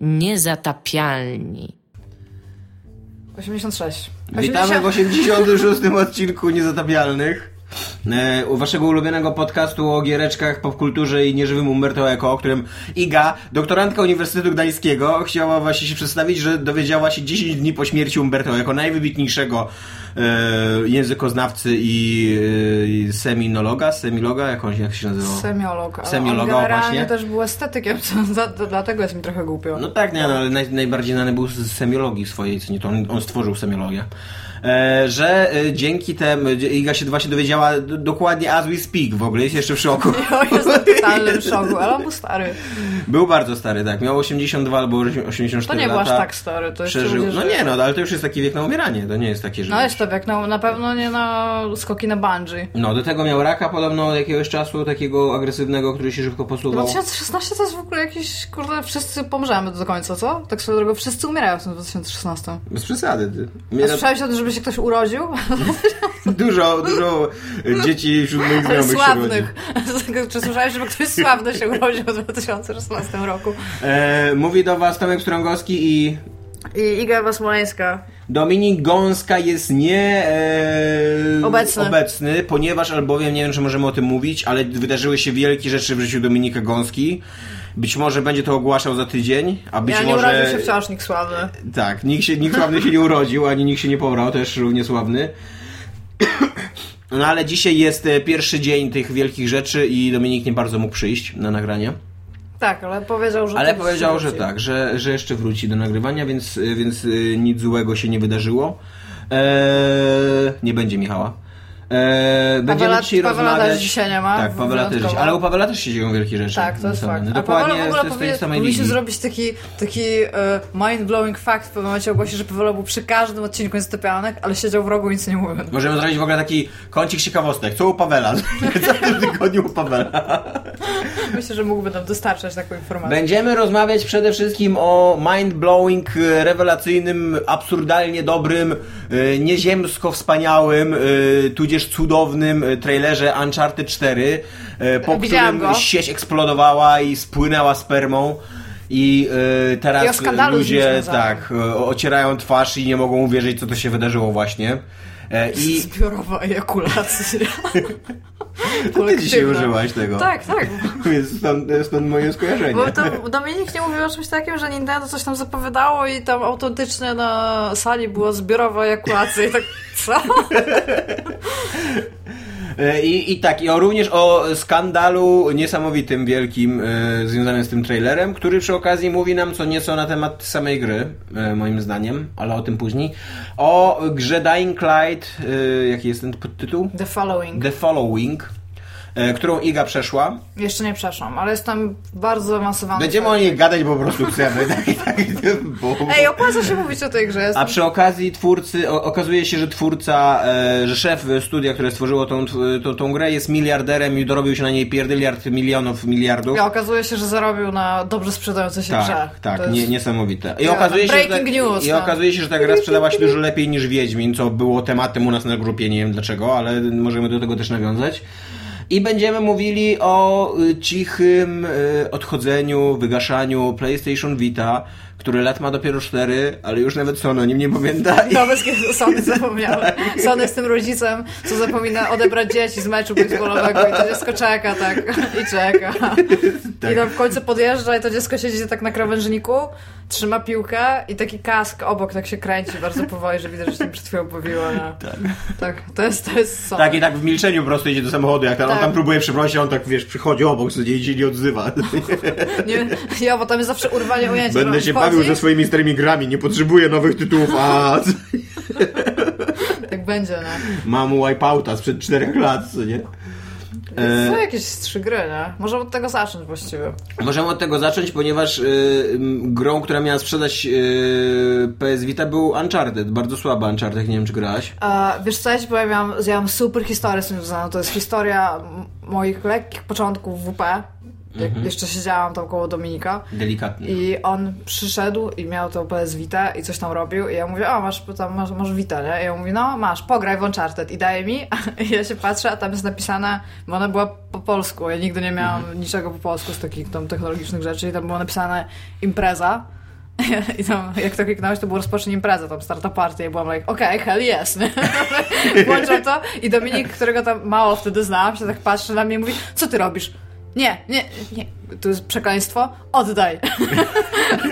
Niezatapialni. 86. Witamy w 86 odcinku Niezatapialnych. E, u waszego ulubionego podcastu o giereczkach, popkulturze i nieżywym Umberto Eco, o którym Iga, doktorantka Uniwersytetu Gdańskiego, chciała właśnie się przedstawić, że dowiedziała się 10 dni po śmierci Umberto Eco, najwybitniejszego e, językoznawcy i, e, seminologa, semiloga, jak on się, jak się nazywał? Semiolog. ale Semiologa, on generalnie właśnie. też był estetykiem, co, za, to, dlatego jest mi trochę głupio. No tak, nie, no, ale naj, najbardziej znany był z semiologii swojej, co nie to on, on stworzył semiologię. E, że e, dzięki temu Iga się właśnie dowiedziała d- dokładnie as we speak w ogóle, jest jeszcze w szoku. Ja jestem w totalnym szoku, ale on był stary. Był bardzo stary, tak, miał 82 albo 84 To nie lata. aż tak stary, to Przeżył. No nie, no ale to już jest taki wiek na umieranie, to nie jest takie, że... No jest to wiek, no, na pewno nie na skoki na bungee. No, do tego miał raka podobno od jakiegoś czasu, takiego agresywnego, który się szybko posuwał. 2016 to jest w ogóle jakiś, kurde, wszyscy pomrzemy do końca, co? Tak swoją drogą, wszyscy umierają w tym 2016. Bez przesady. Ty. A Mnie słyszałeś o tym, żeby się ktoś urodził? dużo, dużo dzieci wśród moich znajomych się. Sławnych. Czy słyszałeś, żeby ktoś sławny się urodził w 2016 roku? E, mówi do was Tomek Strągowski i I Iga Wasmańska. Dominik Gąska jest nie e, Obecny. obecny, ponieważ albowiem nie wiem, czy możemy o tym mówić, ale wydarzyły się wielkie rzeczy w życiu Dominika Gąski. Być może będzie to ogłaszał za tydzień, a być Ja nie może. urodził się wciąż nikt sławny. Tak, nikt, się, nikt sławny się nie urodził, ani nikt się nie pobrał, też równie sławny. No ale dzisiaj jest e, pierwszy dzień tych wielkich rzeczy i Dominik nie bardzo mógł przyjść na nagranie. Tak, ale powiedział, że... Ale powiedział, że tak, że, że jeszcze wróci do nagrywania, więc, więc y, nic złego się nie wydarzyło. Eee, nie będzie Michała. Eee, będziemy Pawela- dzisiaj Pawela rozmawiać... też dzisiaj nie ma, Tak, Pawela też. Ale u Pawela też się dzieją wielkie rzeczy. Tak, to jest fakt. A Dokładnie Paweł w ogóle powinniśmy zrobić taki, taki e, mind-blowing fact w pewnym momencie ogłosić, że Paweł był przy każdym odcinku Niezatopialnych, ale siedział w rogu i nic nie mówił. Możemy zrobić w ogóle taki kącik ciekawostek. Co u Pawela? Co w tym tygodniu u Pawela? Myślę, że mógłby nam dostarczać taką informację. Będziemy rozmawiać przede wszystkim o mind-blowing, e, rewelacyjnym, absurdalnie dobrym, e, nieziemsko wspaniałym, e, tudzież cudownym e, trailerze Uncharted 4, e, po Widziałam którym go. sieć eksplodowała i spłynęła spermą. I I o teraz nim ludzie tak ocierają twarz i nie mogą uwierzyć, co to się wydarzyło właśnie. E, I Zbiorowa ejakulacja. to ty dzisiaj użyłaś tego. Tak, tak. Więc stąd, stąd moje skojarzenie. Bo to Dominik nie mówił o czymś takim, że Nintendo coś tam zapowiadało i tam autentycznie na sali była zbiorowa ejakulacja i tak, co? E, I, I tak, i o, również o skandalu niesamowitym, wielkim, e, związanym z tym trailerem, który przy okazji mówi nam co nieco na temat samej gry, e, moim zdaniem, ale o tym później. O grze Dying Light, e, jaki jest ten podtytuł? The Following. The Following, którą Iga przeszła. Jeszcze nie przeszłam, ale jestem bardzo zaawansowany. Będziemy o niej gadać, bo po prostu chcemy. Tak, tak, bo, Ej, opłaca się mówić o tej grze. Jestem... A przy okazji twórcy, o, okazuje się, że twórca, e, że szef studia, które stworzyło tą, tą, tą grę jest miliarderem i dorobił się na niej pierdyliard milionów, miliardów. Ja, okazuje się, że zarobił na dobrze sprzedającej się grze. Tak, tak, To jest- nie, niesamowite. I, Ja, okazuje się, ta, news, I tak. okazuje się, że ta gra sprzedała się dużo lepiej niż Wiedźmin, co było tematem u nas na grupie, nie wiem dlaczego, ale możemy do tego też nawiązać. I będziemy mówili o y, cichym y, odchodzeniu, wygaszaniu PlayStation Vita, który lat ma dopiero 4, ale już nawet Sony o nim nie pamięta. I, No bez kiedy Sony zapomniałem. Sony z tym rodzicem, co zapomina odebrać dzieci z meczu baseballowego i to dziecko czeka, tak, i czeka. Tak. I tam w końcu podjeżdża i to dziecko siedzi tak na krawężniku, trzyma piłkę i taki kask obok tak się kręci bardzo powoli, że widać, że się przed chwilą bawiło. No. Tak. tak, to jest, to jest Sony. tak, i tak w milczeniu po prostu idzie do samochodu, jak tam, on Tak. tam próbuje przeprosić, on tak, wiesz, przychodzi obok, sobie i się nie odzywa. Nie, ja, bo tam jest zawsze urwanie ujęcia. Będę no, się bawił ze swoimi starymi grami, nie potrzebuję nowych tytułów, a... Tak będzie, no. Mam Wipeouta sprzed 4 lat, co nie? E, Są jakieś trzy gry, nie? Może od tego zacząć właściwie. Możemy od tego zacząć, ponieważ y, grą, która miała sprzedać y, PS Vita był Uncharted. Bardzo słaba Uncharted, nie wiem czy grałaś. A, wiesz co, ja ci powiem, ja mam, ja mam super historię z tym związaną. To jest historia moich lekkich początków w WP. Jak jeszcze siedziałam tam koło Dominika. Delikatnie. I on przyszedł i miał to PS Vita i coś tam robił i ja mówię, o masz, tam masz, masz Vita, nie? I on mówi, no masz, pograj w Uncharted i daje mi i ja się patrzę, a tam jest napisane, bo ona była po polsku, ja nigdy nie miałam niczego po polsku z takich tam technologicznych rzeczy i tam było napisane impreza I tam, jak to kliknąłeś, to było rozpocznij imprezę, tam starta party i byłam like, okej, okay, hell yes? Włączam to i Dominik, którego tam mało wtedy znałam, się tak patrzy na mnie i mówi, co ty robisz? Nie, nie, nie. To jest przekleństwo. Oddaj.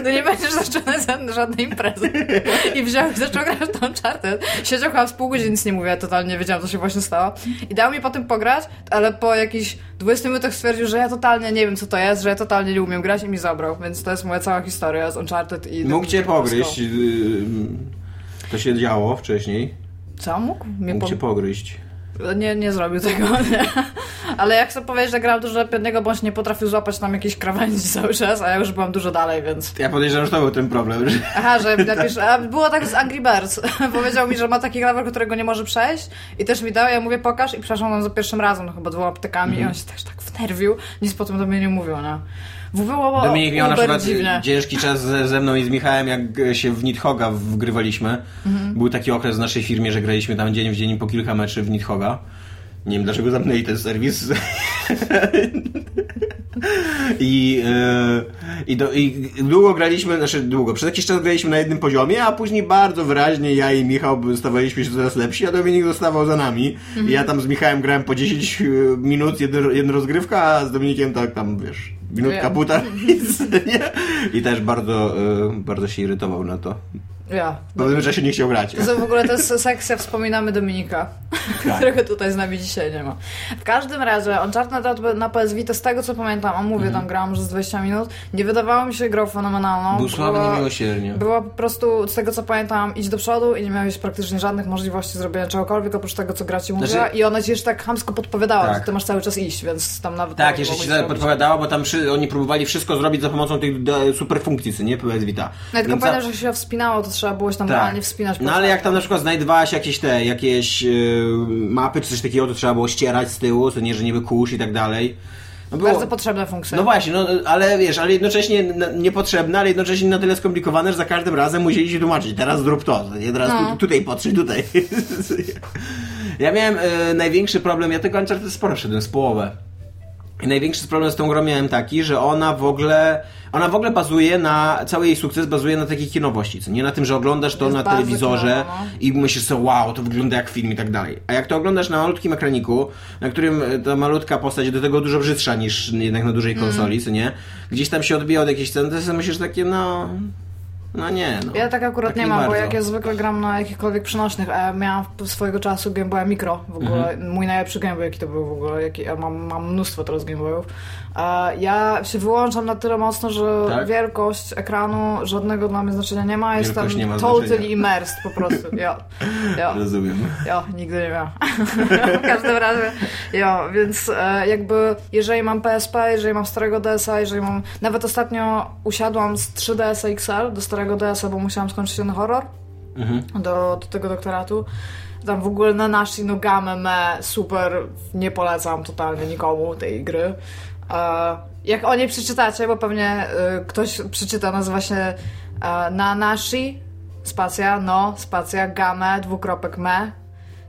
No nie będziesz zaczynać żadnej imprezy. I wziął i zaczął grać tą Uncharted. Siedział chyba z pół godziny, nic nie mówię, totalnie nie wiedziałam, co się właśnie stało. I dał mi potem pograć, ale po jakichś 20 minutach stwierdził, że ja totalnie nie wiem, co to jest, że ja totalnie nie umiem grać i mi zabrał. Więc to jest moja cała historia z Uncharted i... Mógł cię pogryźć. Y, to się działo wcześniej. Co mógł? Mnie Mógł cię pogryźć. Nie, nie zrobił tego, nie. Ale jak chcę powiedzieć, że grał dużo niego, bądź nie potrafił złapać tam jakiejś krawędzi cały czas, a ja już byłam dużo dalej, więc... Ja podejrzewam, że to był ten problem. Że... Aha, że napisz... A było tak z Angry Birds. Powiedział mi, że ma taki level, którego nie może przejść i też mi dał, ja mówię pokaż i przeszłam za pierwszym razem, no, chyba dwoma aptekami mm. i on się też tak wnerwił. Nic potem do mnie nie mówił, no. Było Dominik miał na przykład dziwne. ciężki czas ze, ze, mną i z Michałem, jak się w Nidhoga wgrywaliśmy. Mhm. Był taki okres w naszej firmie, że graliśmy tam dzień w dzień po kilka meczy w Nidhoga. Nie wiem dlaczego zamknęli ten serwis. I, yy, i, do, I długo graliśmy, znaczy długo, przez jakiś czas graliśmy na jednym poziomie, a później bardzo wyraźnie ja i Michał stawaliśmy się coraz lepsi, a Dominik zostawał za nami. Mhm. I ja tam z Michałem grałem po 10 minut, jeden, jedna rozgrywka, a z Dominikiem tak tam, wiesz, minutka, półtora, nie? I też bardzo, yy, bardzo się irytował na to. Ja. W pewnym czasie nie chciał grać. To w ogóle to jest sekcja Wspominamy Dominika, tak. którego tutaj z nami dzisiaj nie ma. W każdym razie Uncharted na PS Vita, z tego co pamiętam, a mówię, mm. tam grałam już z 20 minut, nie wydawało mi się grą fenomenalną. Był słaby, niemiłosiernie. Była po prostu, z tego co pamiętam, iść do przodu i nie miałeś praktycznie żadnych możliwości zrobienia czegokolwiek oprócz tego, co gra ci mówiła znaczy... i ona ci jeszcze tak hamsko podpowiadała, tak. że ty masz cały czas iść, więc tam nawet... Tak, jeszcze ci podpowiadała, bo tam przy, oni próbowali wszystko zrobić za pomocą tych super funkcji, co nie? PS Vita. No, tylko pamiętam, że się wspinało, to trzeba było się tam tak. realnie wspinać. No ale jak tam na przykład znajdowałaś jakieś te, jakieś yy, mapy czy coś takiego, to trzeba było ścierać z tyłu, to nie, że niby kurz i tak dalej. No było... Bardzo potrzebna funkcja. No właśnie, no ale wiesz, ale jednocześnie niepotrzebne, ale jednocześnie na tyle skomplikowane, że za każdym razem musieli się tłumaczyć, teraz zrób to, nie teraz no. tu, tutaj potrzyj, tutaj. ja miałem e, największy problem, ja tego Uncharted sporo szedłem, z połowę. I największy problem z tą grą miałem taki, że ona w ogóle ona w ogóle bazuje na, cały jej sukces bazuje na takiej kinowości, co nie na tym, że oglądasz to na telewizorze no. i myślisz sobie, wow, to wygląda jak film i tak dalej. A jak to oglądasz na malutkim ekraniku, na którym ta malutka postać do tego dużo brzydsza niż jednak na dużej mm. konsoli, mm. co nie? Gdzieś tam się odbija od jakiejś sceny, to sobie myślisz takie, no... No nie, no. Ja tak akurat tak nie mam, bardzo. bo jak ja zwykle gram na jakichkolwiek przenośnych, a ja miałam swojego czasu Game Boya Micro w ogóle. Mhm. Mój najlepszy Game Boy jaki to był w ogóle, jaki, ja mam, mam mnóstwo teraz Game Boyów. Ja się wyłączam na tyle mocno, że tak? wielkość ekranu żadnego dla mnie znaczenia nie ma. Jestem nie ma totally znaczenia. immersed po prostu. Ja, ja. Rozumiem. Ja, nigdy nie miałam. w każdym razie, ja, więc e, jakby jeżeli mam PSP, jeżeli mam starego DS-a, jeżeli mam... Nawet ostatnio usiadłam z 3DS XL do starego DS-a, bo musiałam skończyć ten horror mhm. do, do tego doktoratu tam w ogóle na Nashi gamę me super nie polecam totalnie nikomu tej gry jak o niej przeczytacie, bo pewnie y, ktoś przeczyta, nazywa się Nanashi, spacja, no, spacja, game, dwukropek me.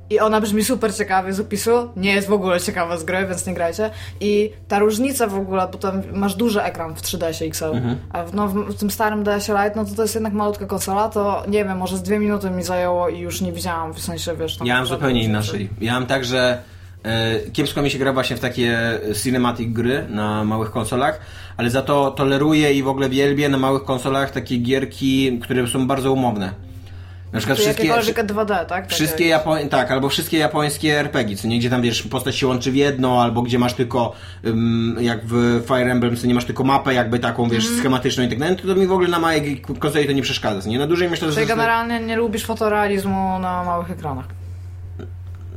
I ona brzmi super ciekawie z opisu. Nie jest w ogóle ciekawa z gry, więc nie grajcie. I ta różnica w ogóle, bo tam masz duży ekran w 3DS XL, mhm. a w, no, w, tym starym DS Lite, no to to jest jednak malutka konsola, to nie wiem, może z dwie minuty mi zajęło i już nie widziałam, w sensie, wiesz... ja mam zupełnie inaczej. Ja mam tak, że E, kiepsko mi się gra właśnie w takie cinematic gry na małych konsolach, ale za to toleruję i w ogóle wielbię na małych konsolach takie gierki, które są bardzo umowne. Na przykład wszystkie, 2D, tak? wszystkie Japoń, tak, albo wszystkie japońskie RPG, co nie, gdzie tam wiesz, postać się łączy w jedno, albo gdzie masz tylko, um, jak w Fire Emblem, co nie masz tylko mapę jakby taką, wiesz, mm. schematyczną i tak dalej, to, to mi w ogóle na małej konsoli to nie przeszkadza, nie? Na dużej myślę, że... Czyli generalnie nie lubisz fotorealizmu na małych ekranach?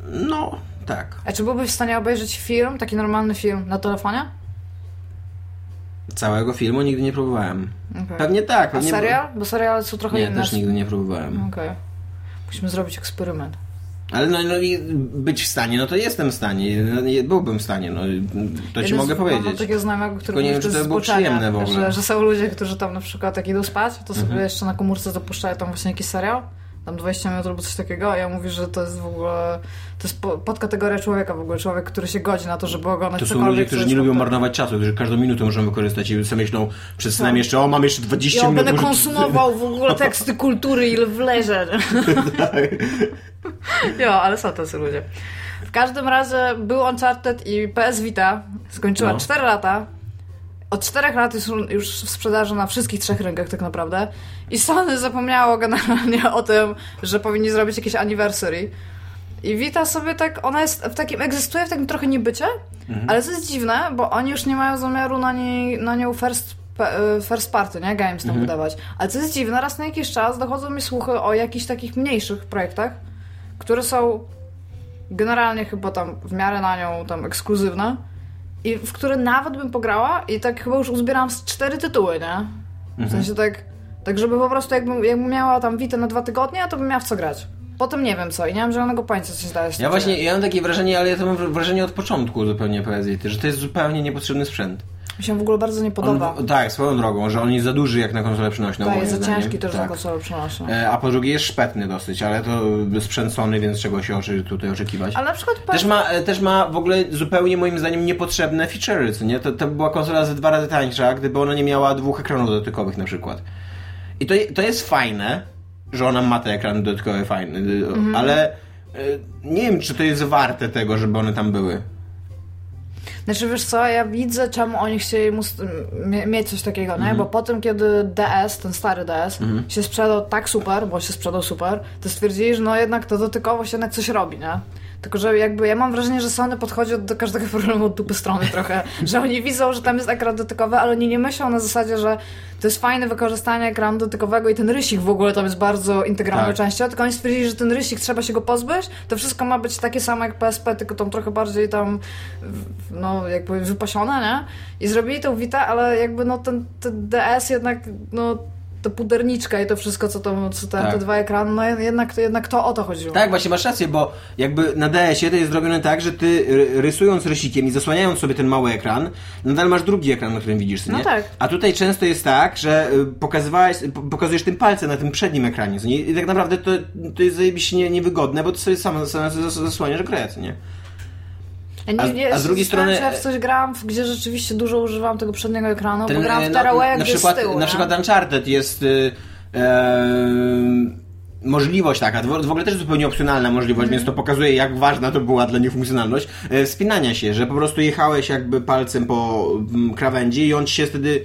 No, tak. A czy byłbyś w stanie obejrzeć film, taki normalny film, na telefonie? Całego filmu nigdy nie próbowałem. Okay. Pewnie tak. Pewnie A serial? Bo seriale są trochę nie, inne. Nie, też nigdy nie próbowałem. Okej. Okay. Musimy zrobić eksperyment. Ale no, no i być w stanie, no to jestem w stanie. No, byłbym w stanie, no to ci mogę powiedzieć. Mam takiego znajomego, który Tylko nie wiem, czy to było przyjemne w ogóle. Że, że, są ludzie, którzy tam na przykład jak idą spać, to sobie mhm. jeszcze na komórce zapuszczają tam właśnie jakiś serial tam 20 minut albo coś takiego, a ja mówię, że to jest w ogóle, to jest po- podkategoria człowieka w ogóle, człowiek, który się godzi na to, żeby oglądać To są ludzie, którzy nie lubią marnować czasu, którzy każdą minutę muszą wykorzystać i sobie myślą przed snem Tak. jeszcze, o mam jeszcze 20 Ja minut. będę może- konsumował w ogóle teksty kultury, ile wlezie. jo, ale są tacy ludzie. W każdym razie był Uncharted i PS Vita skończyła No. 4 lata. Od 4 lat jest już w sprzedaży na wszystkich trzech rynkach tak naprawdę. I Sony zapomniało generalnie o tym, że powinni zrobić jakieś anniversary. I Vita sobie tak, ona jest w takim, egzystuje w takim trochę niebycie, ale to jest dziwne, bo oni już nie mają zamiaru na, niej, na nią first, pe- first party, nie, games tam wydawać. Ale co jest dziwne, raz na jakiś czas dochodzą mi słuchy o jakichś takich mniejszych projektach, które są generalnie chyba tam w miarę na nią tam ekskluzywne i w które nawet bym pograła i tak chyba już uzbieram z cztery tytuły, nie? W sensie tak, tak żeby po prostu jakbym, jakbym miała tam Vita na dwa tygodnie, to bym miała w co grać. Potem nie wiem co i nie mam żadnego pojęcia, co się zdaje. Ja właśnie, ja mam takie wrażenie, ale ja to mam wrażenie od początku zupełnie poezji, że to jest zupełnie niepotrzebny sprzęt. Mi się w ogóle bardzo nie podoba. On, tak, swoją drogą, że on jest za duży jak na konsolę przenośną. tak, jest za zdaniem. ciężki też tak. na konsolę przenośną. E, A po drugie jest szpetny dosyć, ale to sprzęt Sony, więc czego się oczy- tutaj oczekiwać. Ale na przykład Też ma, e, też ma w ogóle zupełnie moim zdaniem niepotrzebne feature'y, co nie? To, to była konsola ze dwa razy tańsza, gdyby ona nie miała dwóch ekranów dotykowych na przykład. I to, to jest fajne, że ona ma te ekrany dodatkowe fajne, y, Mhm. ale e, nie wiem, czy to jest warte tego, żeby one tam były. Znaczy wiesz co, ja widzę czemu oni chcieli mieć coś takiego, Mhm. nie? Bo po tym, kiedy DS, ten stary DS, się sprzedał tak super, bo się sprzedał super, to stwierdzili, że no jednak to dotykowość jednak coś robi, nie? Tylko, że jakby ja mam wrażenie, że Sony podchodzi do każdego problemu od dupy strony trochę, że oni widzą, że tam jest ekran dotykowy, ale oni nie myślą na zasadzie, że to jest fajne wykorzystanie ekranu dotykowego i ten rysik w ogóle tam jest bardzo integralną Tak. częścią, tylko oni stwierdzili, że ten rysik trzeba się go pozbyć, to wszystko ma być takie samo jak PSP, tylko tam trochę bardziej tam no jakby wypasione, nie? I zrobili tą Vita, ale jakby no ten, ten DS jednak, no to puderniczka i to wszystko, co, to, co te, Tak. te dwa ekrany, no jednak, jednak to o to chodziło. Tak, właśnie masz rację, bo jakby na DS-ie to jest zrobione tak, że ty ry- rysując rysikiem i zasłaniając sobie ten mały ekran, nadal masz drugi ekran, na którym widzisz, No nie? tak. A tutaj często jest tak, że y, pokazywałeś, pokazujesz tym palcem na tym przednim ekranie, nie? I tak naprawdę to, to jest zajebiście nie, niewygodne, bo ty sobie sam, sam zas- zasłaniasz grę, nie? Ja nie, A- a z drugiej strony- jak w coś grałam, gdzie rzeczywiście dużo używałam tego przedniego ekranu, bo grałam e, w no, Tearaway, na przykład, z tyłu, na przykład Uncharted jest y, em, możliwość taka, w ogóle też zupełnie opcjonalna możliwość, Mhm. więc to pokazuje jak ważna to była dla nich funkcjonalność, e, wspinania się, że po prostu jechałeś jakby palcem po mm, krawędzi i on ci się wtedy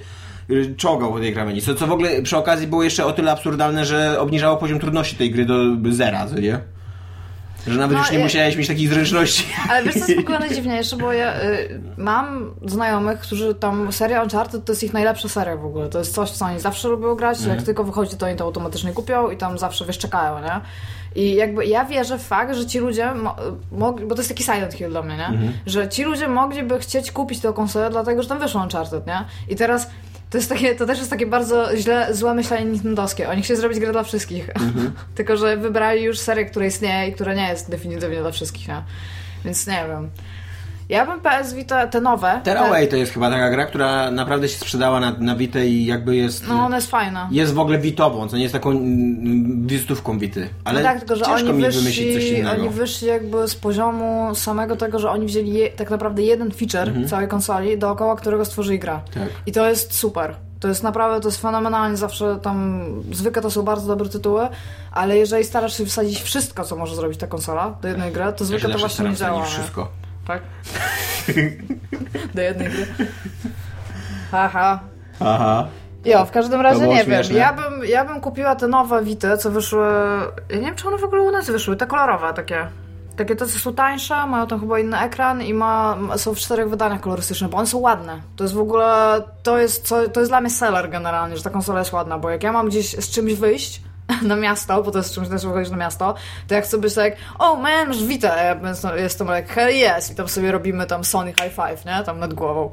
y, czołgał po tej krawędzi, co, co w ogóle przy okazji było jeszcze o tyle absurdalne, że obniżało poziom trudności tej gry do zera, nie? Że nawet No, już nie ja- musiałeś mieć takiej zręczności. Ale wiesz co ogóle najdziwniejsze, bo ja y, mam znajomych, którzy tam, seria Uncharted to jest ich najlepsza seria w ogóle, to jest coś, co oni zawsze lubią grać, Mhm. jak tylko wychodzi, to oni to automatycznie kupią i tam zawsze, wiesz, czekają, nie? I jakby ja wierzę w fakt, że ci ludzie bo to jest taki silent hill dla mnie, nie? Mhm. Że ci ludzie mogliby chcieć kupić tę konsolę, dlatego, że tam wyszło Uncharted, nie? I teraz to jest takie, to też jest takie bardzo źle, złe myślenie nintendowskie. Oni chcieli zrobić grę dla wszystkich. Mhm. Tylko, że wybrali już serię, która istnieje i która nie jest definitywnie dla wszystkich, nie? Więc nie wiem. Ja bym PS Vita, te nowe... Tearaway to jest chyba taka gra, która naprawdę się sprzedała na, na Vita i jakby jest... Te, no ona jest fajna. jest w ogóle witową, co nie jest taką mm, wizytówką wity. Ale no tak, tylko że ciężko oni mi wymyślić coś wyszli, innego. oni wyszli jakby z poziomu samego tego, że oni wzięli je, tak naprawdę jeden feature całej konsoli, dookoła którego stworzyli. Mhm. Tak. I to jest super. To jest naprawdę, to jest fenomenalnie, zawsze tam, zwykle to są bardzo dobre tytuły, ale jeżeli starasz się wsadzić wszystko, co może zrobić ta konsola do jednej gry, to Ja zwykle to zawsze właśnie nie działa. wsadzić nie? Tak? do jednej gry. Haha. Aha. Jo, w każdym razie nie śmieszne. wiem. Ja bym, ja bym kupiła te nowe Wity, co wyszły. Ja nie wiem, czy one w ogóle u nas wyszły. Te kolorowe takie. Takie te, co są tańsze, mają tam chyba inny ekran i ma, są w czterech wydaniach kolorystycznych, bo one są ładne. To jest w ogóle, to jest, co, to jest dla mnie seller generalnie, że ta konsola jest ładna, bo jak ja mam gdzieś z czymś wyjść na miasto, bo to jest czymś też wychodzić na miasto, to ja chcę być tak, oh man, masz Vita, a ja jestem- jestem jak, hell yes, i tam sobie robimy tam Sony High Five, nie, tam nad głową.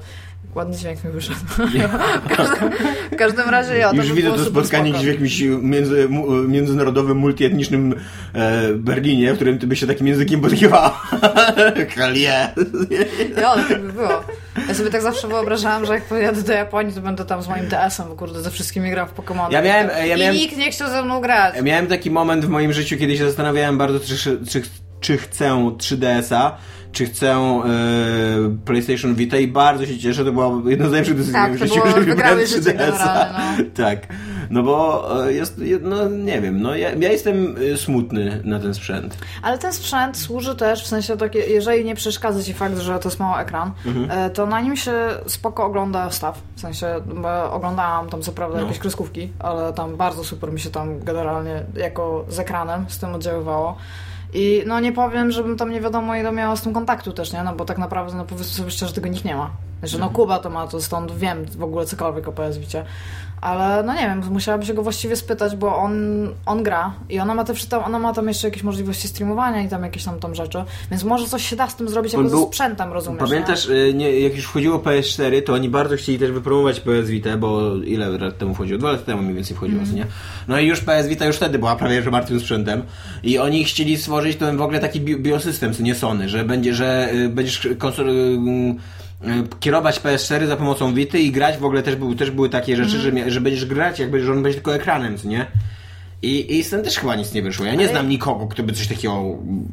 Ładny dźwięk mi wyszedł. w, każdym, w każdym razie, ja, to Już widzę to spotkanie gdzieś w jakimś między, międzynarodowym, multietnicznym e, Berlinie, w którym ty byś się takim językiem posługiwała. Hell yeah. Ja, ale tak by było. Ja Ja sobie tak zawsze wyobrażałam, że jak pojadę do Japonii, to będę tam z moim DS-em, kurde, ze wszystkimi gram w Pokémon. Ja miałem- ja I miałem- nikt nie chciał ze mną grać. Miałem taki moment w moim życiu, kiedy się zastanawiałem bardzo, czy, czy, czy chcę 3DS-a, czy chcę e, PlayStation Vita i bardzo się cieszę, to była jedna z najlepszych decyzji Tak, w życiu, było- że wybrałem wygrałeś życie 3DS-a. generalnie, Tak, no bo e, jest, no nie wiem, no ja, ja jestem e, smutny na ten sprzęt. Ale ten sprzęt służy też, w sensie takie, jeżeli nie przeszkadza ci fakt, że to jest mały ekran, Mhm. to na nim się spoko ogląda staw. W sensie, bo oglądałam tam co prawda No. jakieś kreskówki, ale tam bardzo super mi się tam generalnie jako z ekranem z tym oddziaływało. I no nie powiem, żebym tam nie wiadomo ile miała z tym kontaktu też, nie? No bo tak naprawdę, no powiedzmy sobie szczerze, tego nikt nie ma. Znaczy, no Kuba to ma, to stąd wiem w ogóle cokolwiek o PS Vicie. Ale no nie wiem, musiałaby się go właściwie spytać, bo on, on gra i ona ma, te, ona ma tam jeszcze jakieś możliwości streamowania i tam jakieś tam, tam rzeczy, więc może coś się da z tym zrobić On jako ze był- sprzętem, rozumiesz? Pamiętasz, e, nie, jak już wchodziło PS4, to oni bardzo chcieli też wypromować PS Vita, bo ile lat temu wchodziło? Dwa lata temu mniej więcej wchodziło, co nie? No i już PS Vita już wtedy była prawie że martwym sprzętem i oni chcieli stworzyć ten w ogóle taki bi- biosystem, co nie Sony, że będzie, że y, będziesz konsol... y, kierować PS4 za pomocą Vity i grać w ogóle też, były, też były takie rzeczy, że, mia- że będziesz grać, jakby, że on będzie tylko ekranem, co nie? I, I z tym też chyba nic nie wyszło. Ja nie znam nikogo, kto by coś takiego mm,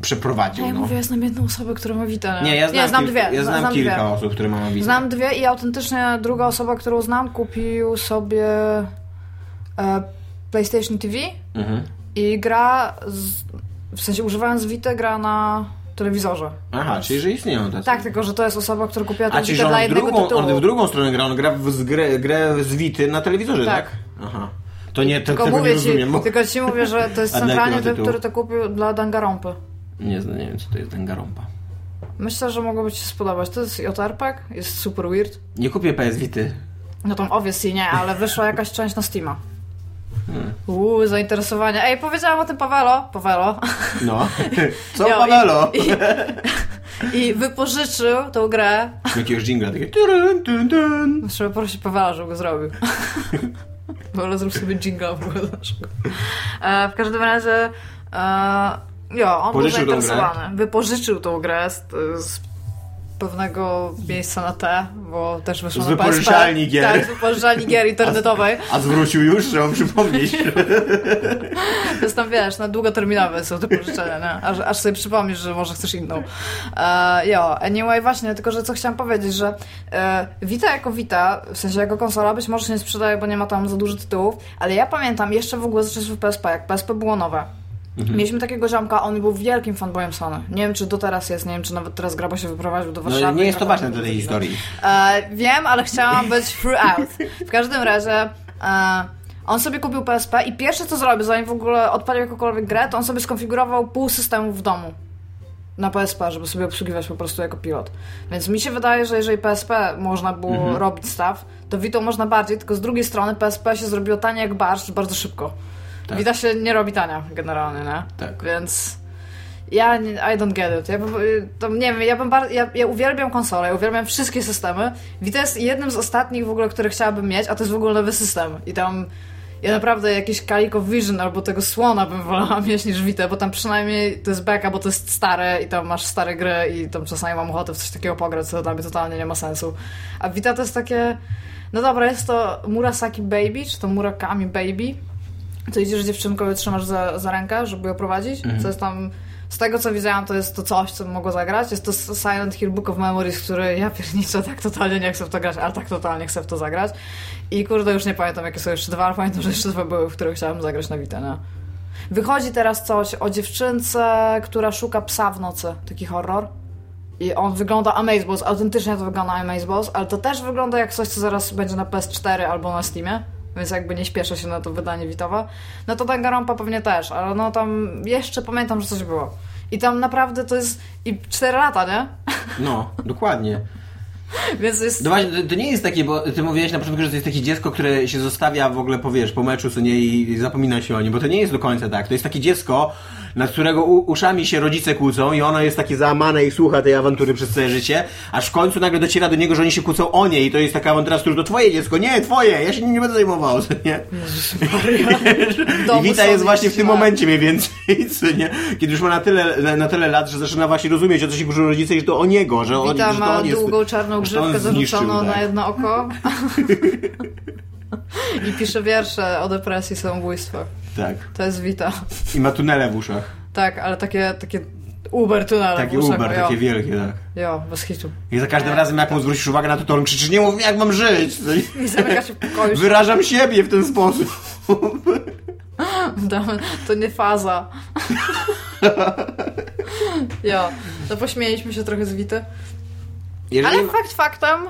przeprowadził. Ja no. mówię, ja znam jedną osobę, która ma Vita. Nie, ja znam, nie, znam dwie. Ja znam, znam kilka dwie. osób, które mają wizję. Znam dwie i autentycznie druga osoba, którą znam, kupił sobie e, PlayStation TV Mhm. i gra, z, w sensie używając Vita, gra na telewizorze. Aha, czyli że istnieją tacy. Tak, tylko że to jest osoba, która kupiła tę że dla jednego drugą, tytułu. on w drugą stronę gra, on gra w grę, grę z Wity na telewizorze, tak? Tak. Aha. To nie, to, Tylko tego nie mówię ci, rozumiem, bo... tylko ci mówię, że to jest centralnie tytułu? który to kupił dla Danganronpy. Nie, nie wiem, co to jest Dangarompa. Myślę, że mogłoby ci się spodobać. To jest JRPG, jest super weird. Nie kupię PS Vity. No tam obviously nie, ale wyszła jakaś część na Steama. Hmm. Uuu, zainteresowanie. Ej, powiedziałam o tym Pawelo. Pawelo. No. Co, Jo, Pawelo? I, i, I wypożyczył tą grę. Jakiegoś jingla, takie... Trzeba prosić Pawela, żeby go zrobił. Pawelo, zrób sobie jingle w ogóle naszego. E, w każdym razie... E, jo, on Pożyczył był tą grę? zainteresowany. Wypożyczył tą grę z, z pewnego miejsca na T, bo też wyszło Z na PSP. wypożyczalni gier. Tak, z wypożyczalni gier internetowej. A zwrócił już, trzeba przypomnieć. To jest tam, wiesz, na długoterminowe są te pożyczenia, nie? Aż, aż sobie przypomnisz, że może chcesz inną. E, jo, anyway, właśnie, tylko że co chciałam powiedzieć, że e, Vita jako Vita, w sensie jako konsola, być może się nie sprzedaje, bo nie ma tam za dużo tytułów, ale ja pamiętam jeszcze w ogóle z czasów PSP, jak PSP było nowe. Mieliśmy takiego ziomka, on był wielkim fanboyem Sony. Nie wiem, czy do teraz jest, nie wiem, czy nawet teraz graba się wyprowadził do Warszawy. No, nie jest to i ważne dla tej historii. E, wiem, ale chciałam być throughout. W każdym razie e, on sobie kupił PSP i pierwsze co zrobił, zanim w ogóle odpalił jakąkolwiek grę, to on sobie skonfigurował pół systemu w domu na PSP, żeby sobie obsługiwać po prostu jako pilot. Więc mi się wydaje, że jeżeli PSP można było Mhm. robić stuff, to Vito można bardziej, tylko z drugiej strony PSP się zrobiło tanie jak barszcz bardzo szybko. Tak. Vita się nie robi tania generalnie, nie? Tak. Więc ja nie, I don't get it. Ja, bym- to, nie wiem, ja, bym bar- ja, ja uwielbiam konsole, ja uwielbiam wszystkie systemy. Vita jest jednym z ostatnich w ogóle, które chciałabym mieć, a to jest w ogóle nowy system. I tam ja naprawdę jakiś Calico Vision albo tego słona bym wolała mieć niż Vita, bo tam przynajmniej to jest beka, bo to jest stare i tam masz stare gry i tam czasami mam ochotę w coś takiego pograć, co dla mnie totalnie nie ma sensu. A Vita to jest takie... No dobra, jest to Murasaki Baby, czy to Murakami Baby. To idziesz i trzymasz za, za rękę, żeby ją prowadzić. Co jest tam... Z tego co widziałam, to jest to coś, co mogło zagrać. Jest to Silent Hill Book of Memories, który ja pierniczę tak totalnie nie chcę w to grać, ale tak totalnie chcę w to zagrać. I kurde, już nie pamiętam jakie są jeszcze dwa, ale pamiętam, że jeszcze dwa były, w których chciałam zagrać na Vita, nie? Wychodzi teraz coś o dziewczynce, która szuka psa w nocy. Taki horror. I on wygląda Amazeballs, autentycznie to wygląda Amazeballs, ale to też wygląda jak coś, co zaraz będzie na PS4 albo na Steamie, więc jakby nie śpieszę się na to wydanie Witowe. No to Danganronpa pewnie też, ale no tam jeszcze pamiętam, że coś było. I tam naprawdę to jest... i 4 lata, nie? No, dokładnie. Więc jest... No właśnie, to- to nie jest takie, bo ty mówiłeś na początku, że to jest takie dziecko, które się zostawia w ogóle, powiesz, po meczu, co nie, i zapomina się o nim, bo to nie jest do końca tak. To jest takie dziecko, nad którego uszami się rodzice kłócą i ono jest takie załamane i słucha tej awantury przez całe życie, aż w końcu nagle dociera do niego, że oni się kłócą o nie i to jest taka awantura, z którą to twoje dziecko, nie, twoje, ja się nim nie będę zajmował, co nie? I Wita jest właśnie w tym momencie mniej więcej, co nie? Kiedy już ma na tyle, na tyle lat, że zaczyna właśnie rozumieć, o co się kłóczą rodzice i że to o niego, że, on, Wita że ma jest... długą czarną grzywkę zarzuconą tak. na jedno oko. I pisze wiersze o depresji i samobójstwach. Tak. To jest Wita. I ma tunele w uszach. Tak, ale takie, takie Uber tunele Takie uszach, Uber, jo. takie wielkie, tak. Jo, bez hitu. I za każdym razem, jak mu zwrócisz uwagę na to, to on krzyczy, nie mów mi, jak mam żyć. I zamyka się w pokoju. Wyrażam siebie w ten sposób. To nie faza. jo, no pośmieliśmy się trochę z Wity. Jeżeli... Ale fakt faktem,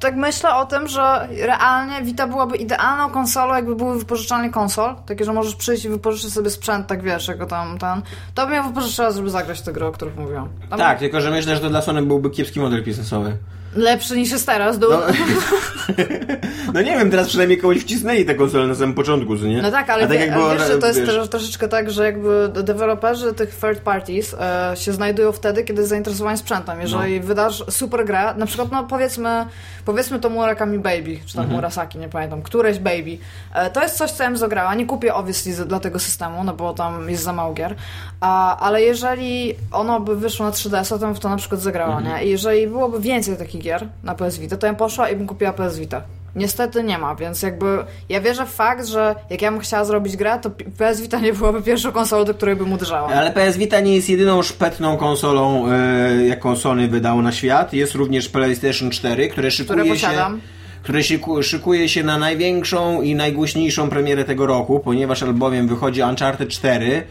tak myślę o tym, że realnie Vita byłaby idealną konsolą, jakby były wypożyczalnie konsol. Takie, że możesz przyjść i wypożyczyć sobie sprzęt, tak wiesz, jako tam ten. To bym ją wypożyczyła, żeby zagrać tę grę, o których mówiłam. Tam Tak, tylko że myślę, że to dla Sony byłby kiepski model biznesowy. Lepszy niż jest teraz, du. No, no nie wiem, teraz przynajmniej kogoś wcisnęli tę konsolę na samym początku, co nie? No tak, ale, tak wie, było, wiesz, to jest wiesz, troszeczkę tak, że jakby deweloperzy tych third parties e, się znajdują wtedy, kiedy jest zainteresowanie sprzętem. Jeżeli No. wydasz super grę, na przykład no powiedzmy, powiedzmy to Murakami Baby, czy tam Mhm. Murasaki, nie pamiętam, któreś Baby. E, to jest coś, co ja bym zagrała. Nie kupię obviously z- dla tego systemu, no bo tam jest za mało gier. A, ale jeżeli ono by wyszło na 3DS, to bym w to na przykład zagrała, Mhm. nie? I jeżeli byłoby więcej takich gier na PS Vita, to ja bym poszła i bym kupiła PS Vita. Niestety nie ma, więc jakby ja wierzę w fakt, że jak ja bym chciała zrobić grę, to PS Vita nie byłaby pierwszą konsolą, do której bym uderzała. Ale PS Vita nie jest jedyną szpetną konsolą, e, jaką Sony wydało na świat. Jest również PlayStation 4, które szykuje się... posiadam. Które się ku- szykuje się na największą i najgłośniejszą premierę tego roku, ponieważ albowiem wychodzi Uncharted 4.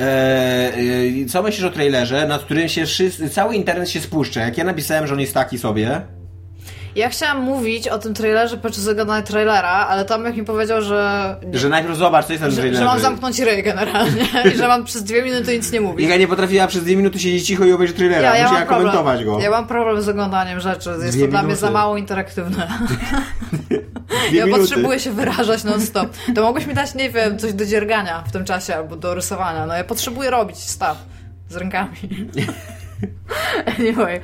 E, e, co myślisz o trailerze, nad którym się wszyscy, cały internet się spuszcza? Jak ja napisałem, że on jest taki sobie, Ja chciałam mówić o tym trailerze podczas oglądania trailera, ale tam jak mi powiedział, że... że najpierw zobacz, co jest tym Że, trailerze. że mam zamknąć ryj generalnie i że mam przez dwie minuty nic nie mówić. Iga nie potrafiła przez dwie minuty siedzieć cicho i obejrzeć trailera. Mam problem. komentować go. Ja mam problem z oglądaniem rzeczy. Jest Dwie to dla mnie minuty. za mało interaktywne. Dwie ja minuty. potrzebuję się wyrażać non-stop. To mogłeś mi dać, nie wiem, coś do dziergania w tym czasie albo do rysowania. No ja potrzebuję robić staw z rękami. anyway.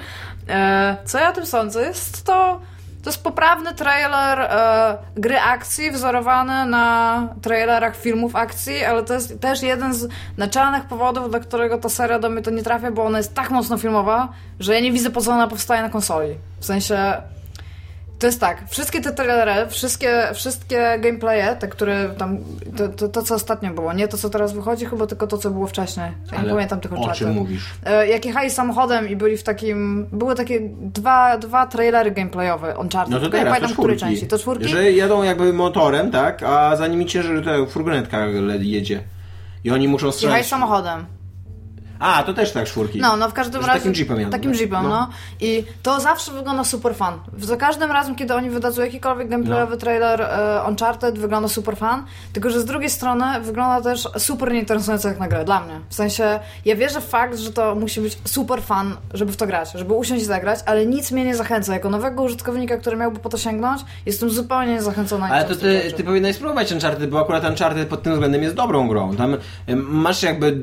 E, co ja o tym sądzę? Jest to... To jest poprawny trailer e, gry akcji wzorowany na trailerach filmów akcji, ale to jest też jeden z naczelnych powodów, dla którego ta seria do mnie to nie trafia, bo ona jest tak mocno filmowa, że ja nie widzę po co ona powstaje na konsoli. W sensie to jest tak, wszystkie te trailery, wszystkie, wszystkie gameplaye, te, które tam, to, to, to co ostatnio było, nie to co teraz wychodzi, chyba tylko to co było wcześniej. Ja nie pamiętam tych O czym mówisz? E, Jak jechali samochodem i byli w takim. Były takie dwa, dwa trailery gameplayowe Uncharted. No to tylko nie teraz, to pamiętam, której czwórki. części. To czwórki? Że jadą jakby motorem, tak? A za nimi ciężar, ta furgonetka jedzie. I oni muszą Jechali strzelać. samochodem. A, to też tak czwórki. No, no w każdym razie. takim jeepem jadą, Takim tak? jeepem, No. no. I to zawsze wygląda super fan. Za każdym razem, kiedy oni wydadzą jakikolwiek gameplayowy No. trailer e, Uncharted, wygląda super fan. Tylko, że z drugiej strony wygląda też super nieinteresująco jak na grę. Dla mnie. W sensie, ja wierzę w fakt, że to musi być super fan, żeby w to grać, żeby usiąść i zagrać, ale nic mnie nie zachęca. Jako nowego użytkownika, który miałby po to sięgnąć, jestem zupełnie niezachęcona. Ale to ty, rzeczy. ty powinnaś spróbować Uncharted, bo akurat Uncharted pod tym względem jest dobrą grą. Tam masz jakby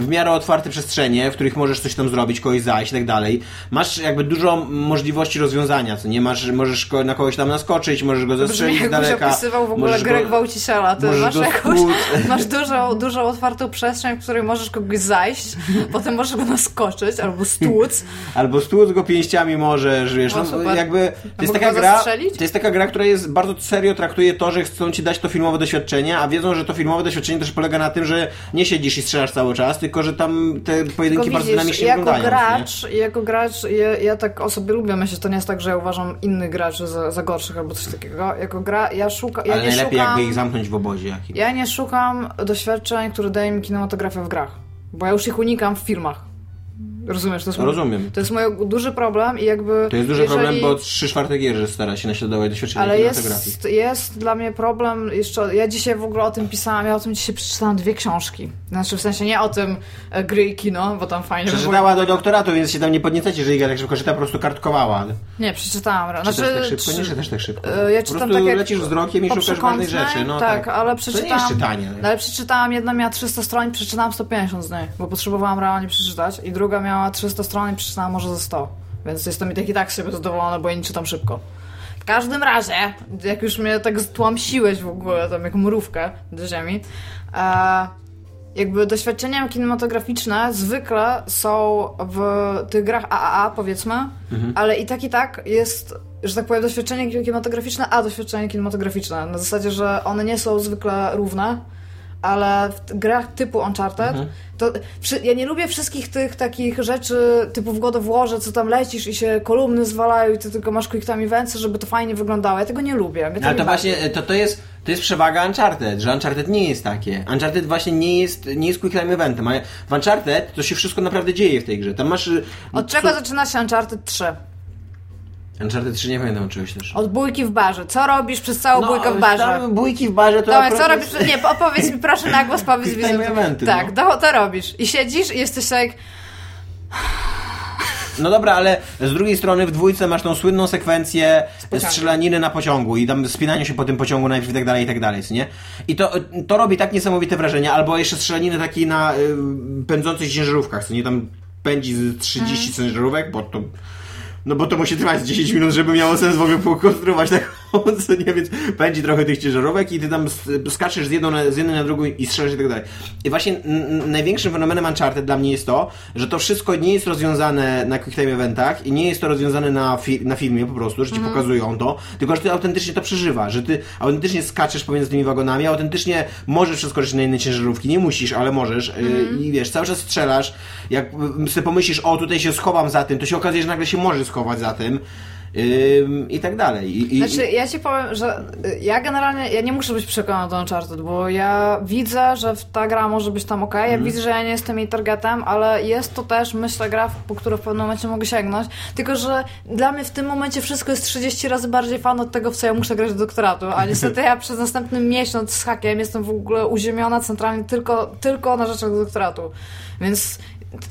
w miarę otwarte przestrzenie, w których możesz coś tam zrobić, kogoś zajść i tak dalej. Masz jakby dużo możliwości rozwiązania, co nie? Masz, możesz na kogoś tam naskoczyć, możesz go Brzmi zastrzelić z jakbyś daleka. opisywał w ogóle grę gwałciciela. Możesz masz jakąś, masz dużą, dużą otwartą przestrzeń, w której możesz kogoś zajść, potem możesz go naskoczyć albo stłuc. Albo stłuc go pięściami możesz, wiesz, O, no, jakby to jest taka gra, to jest taka gra, która jest bardzo serio traktuje to, że chcą ci dać to filmowe doświadczenie, a wiedzą, że to filmowe doświadczenie też polega na tym, że nie siedzisz i strzelasz cały czas, tylko że tam te pojedynki Tylko bardzo widzisz, dynamicznie jako wyglądają. nie? gracz, jako gracz ja, ja tak o sobie lubię myśleć, to nie jest tak, że ja uważam innych graczy za, za gorszych albo coś takiego. Jako gra, ja szukam, ja Ale nie najlepiej szukam, jakby ich zamknąć w obozie jakimś. ja nie szukam doświadczeń, które daje mi kinematografia w grach, bo ja już ich unikam w filmach. Rozumiesz? To jest Rozumiem. To jest mój duży problem i jakby... To jest duży jeżeli... problem, bo 3 czwarte gier że stara się naśladować doświadczenie Ale jest, jest dla mnie problem jeszcze. Ja dzisiaj w ogóle o tym pisałam, ja o tym dzisiaj przeczytałam dwie książki. Znaczy w sensie nie o tym e, gry i kino, bo tam fajnie Przeczytała do doktoratu, więc się tam nie podniecacie, że Iga tak szybko czyta, po prostu kartkowała. Nie, przeczytałam. czytasz Znaczy, tak szybko? Nie czy- czytasz tak szybko. e, ja po czytam prostu tak lecisz wzrokiem i po szukasz ważnych rzeczy. No, tak, tak, ale To nie przeczytałam. jest czytanie. Ale przeczytałam, jedna miała 300 stron przeczytałam 150 z niej, bo potrzebowałam realnie przeczytać. I druga miała 300 stron i przeczytałam może ze 100. Więc jestem i tak i tak sobie zadowolona, bo ja nie czytam szybko. W każdym razie, jak już mnie tak stłamsiłeś w ogóle, tam jak mrówkę do ziemi, e, jakby doświadczenia kinematograficzne zwykle są w tych grach AAA, powiedzmy, mhm. ale i tak i tak jest, że tak powiem, doświadczenie kinematograficzne, a doświadczenie kinematograficzne. Na zasadzie, że one nie są zwykle równe ale w grach typu Uncharted mhm. to ja nie lubię wszystkich tych takich rzeczy typu w God of co tam lecisz i się kolumny zwalają i ty tylko masz quick time eventsy, żeby to fajnie wyglądało. Ja tego nie lubię. ale to właśnie, to, to jest to jest przewaga Uncharted, że Uncharted nie jest takie. Uncharted właśnie nie jest, nie jest quick time eventem. A w Uncharted to się wszystko naprawdę dzieje w tej grze. Tam masz... Y, Od czego zaczyna się Uncharted 3? Uncharted 3 nie pamiętam czegoś też. Od bójki w barze. Co robisz przez całą no, bójkę w barze? Tam bójki w barze to... Tomek, co robisz? Nie, opowiedz mi proszę na głos, powiedz mi. Eventy, tak, no. to, to robisz. I siedzisz i jesteś tak... No dobra, ale z drugiej strony w dwójce masz tą słynną sekwencję strzelaniny na pociągu i tam spinanie się po tym pociągu najpierw i tak dalej, i tak dalej, nie? I to, to robi tak niesamowite wrażenie, albo jeszcze strzelaniny takiej na y, pędzących ciężarówkach, co nie tam pędzi z 30 hmm. ciężarówek, bo to no bo to musi trwać 10 minut, żeby miało sens w ogóle pokonstruować taką, co nie, więc pędzi trochę tych ciężarówek i ty tam skaczesz z, jedną na, z jednej na drugą i strzelasz i tak dalej. I właśnie największym fenomenem Uncharted dla mnie jest to, że to wszystko nie jest rozwiązane na quick time eventach i nie jest to rozwiązane na, fi na filmie po prostu, że ci mm. pokazują to, tylko że ty autentycznie to przeżywasz, że ty autentycznie skaczesz pomiędzy tymi wagonami, autentycznie możesz przeskoczyć na inne ciężarówki, nie musisz, ale możesz mm. i wiesz, cały czas strzelasz, jak sobie pomyślisz, o tutaj się schowam za tym, to się okazuje, że nagle się możesz schować za tym i tak dalej. I, znaczy, ja ci powiem, że y, ja generalnie, ja nie muszę być przekonana do Uncharted, bo ja widzę, że ta gra może być tam ok, ja mm. widzę, że ja nie jestem jej targetem, ale jest to też, myślę, gra, po którą w pewnym momencie mogę sięgnąć, tylko, że dla mnie w tym momencie wszystko jest 30 razy bardziej fan od tego, w co ja muszę grać do doktoratu, a niestety ja przez następny miesiąc z hakiem jestem w ogóle uziemiona centralnie tylko, tylko na rzeczach do doktoratu. Więc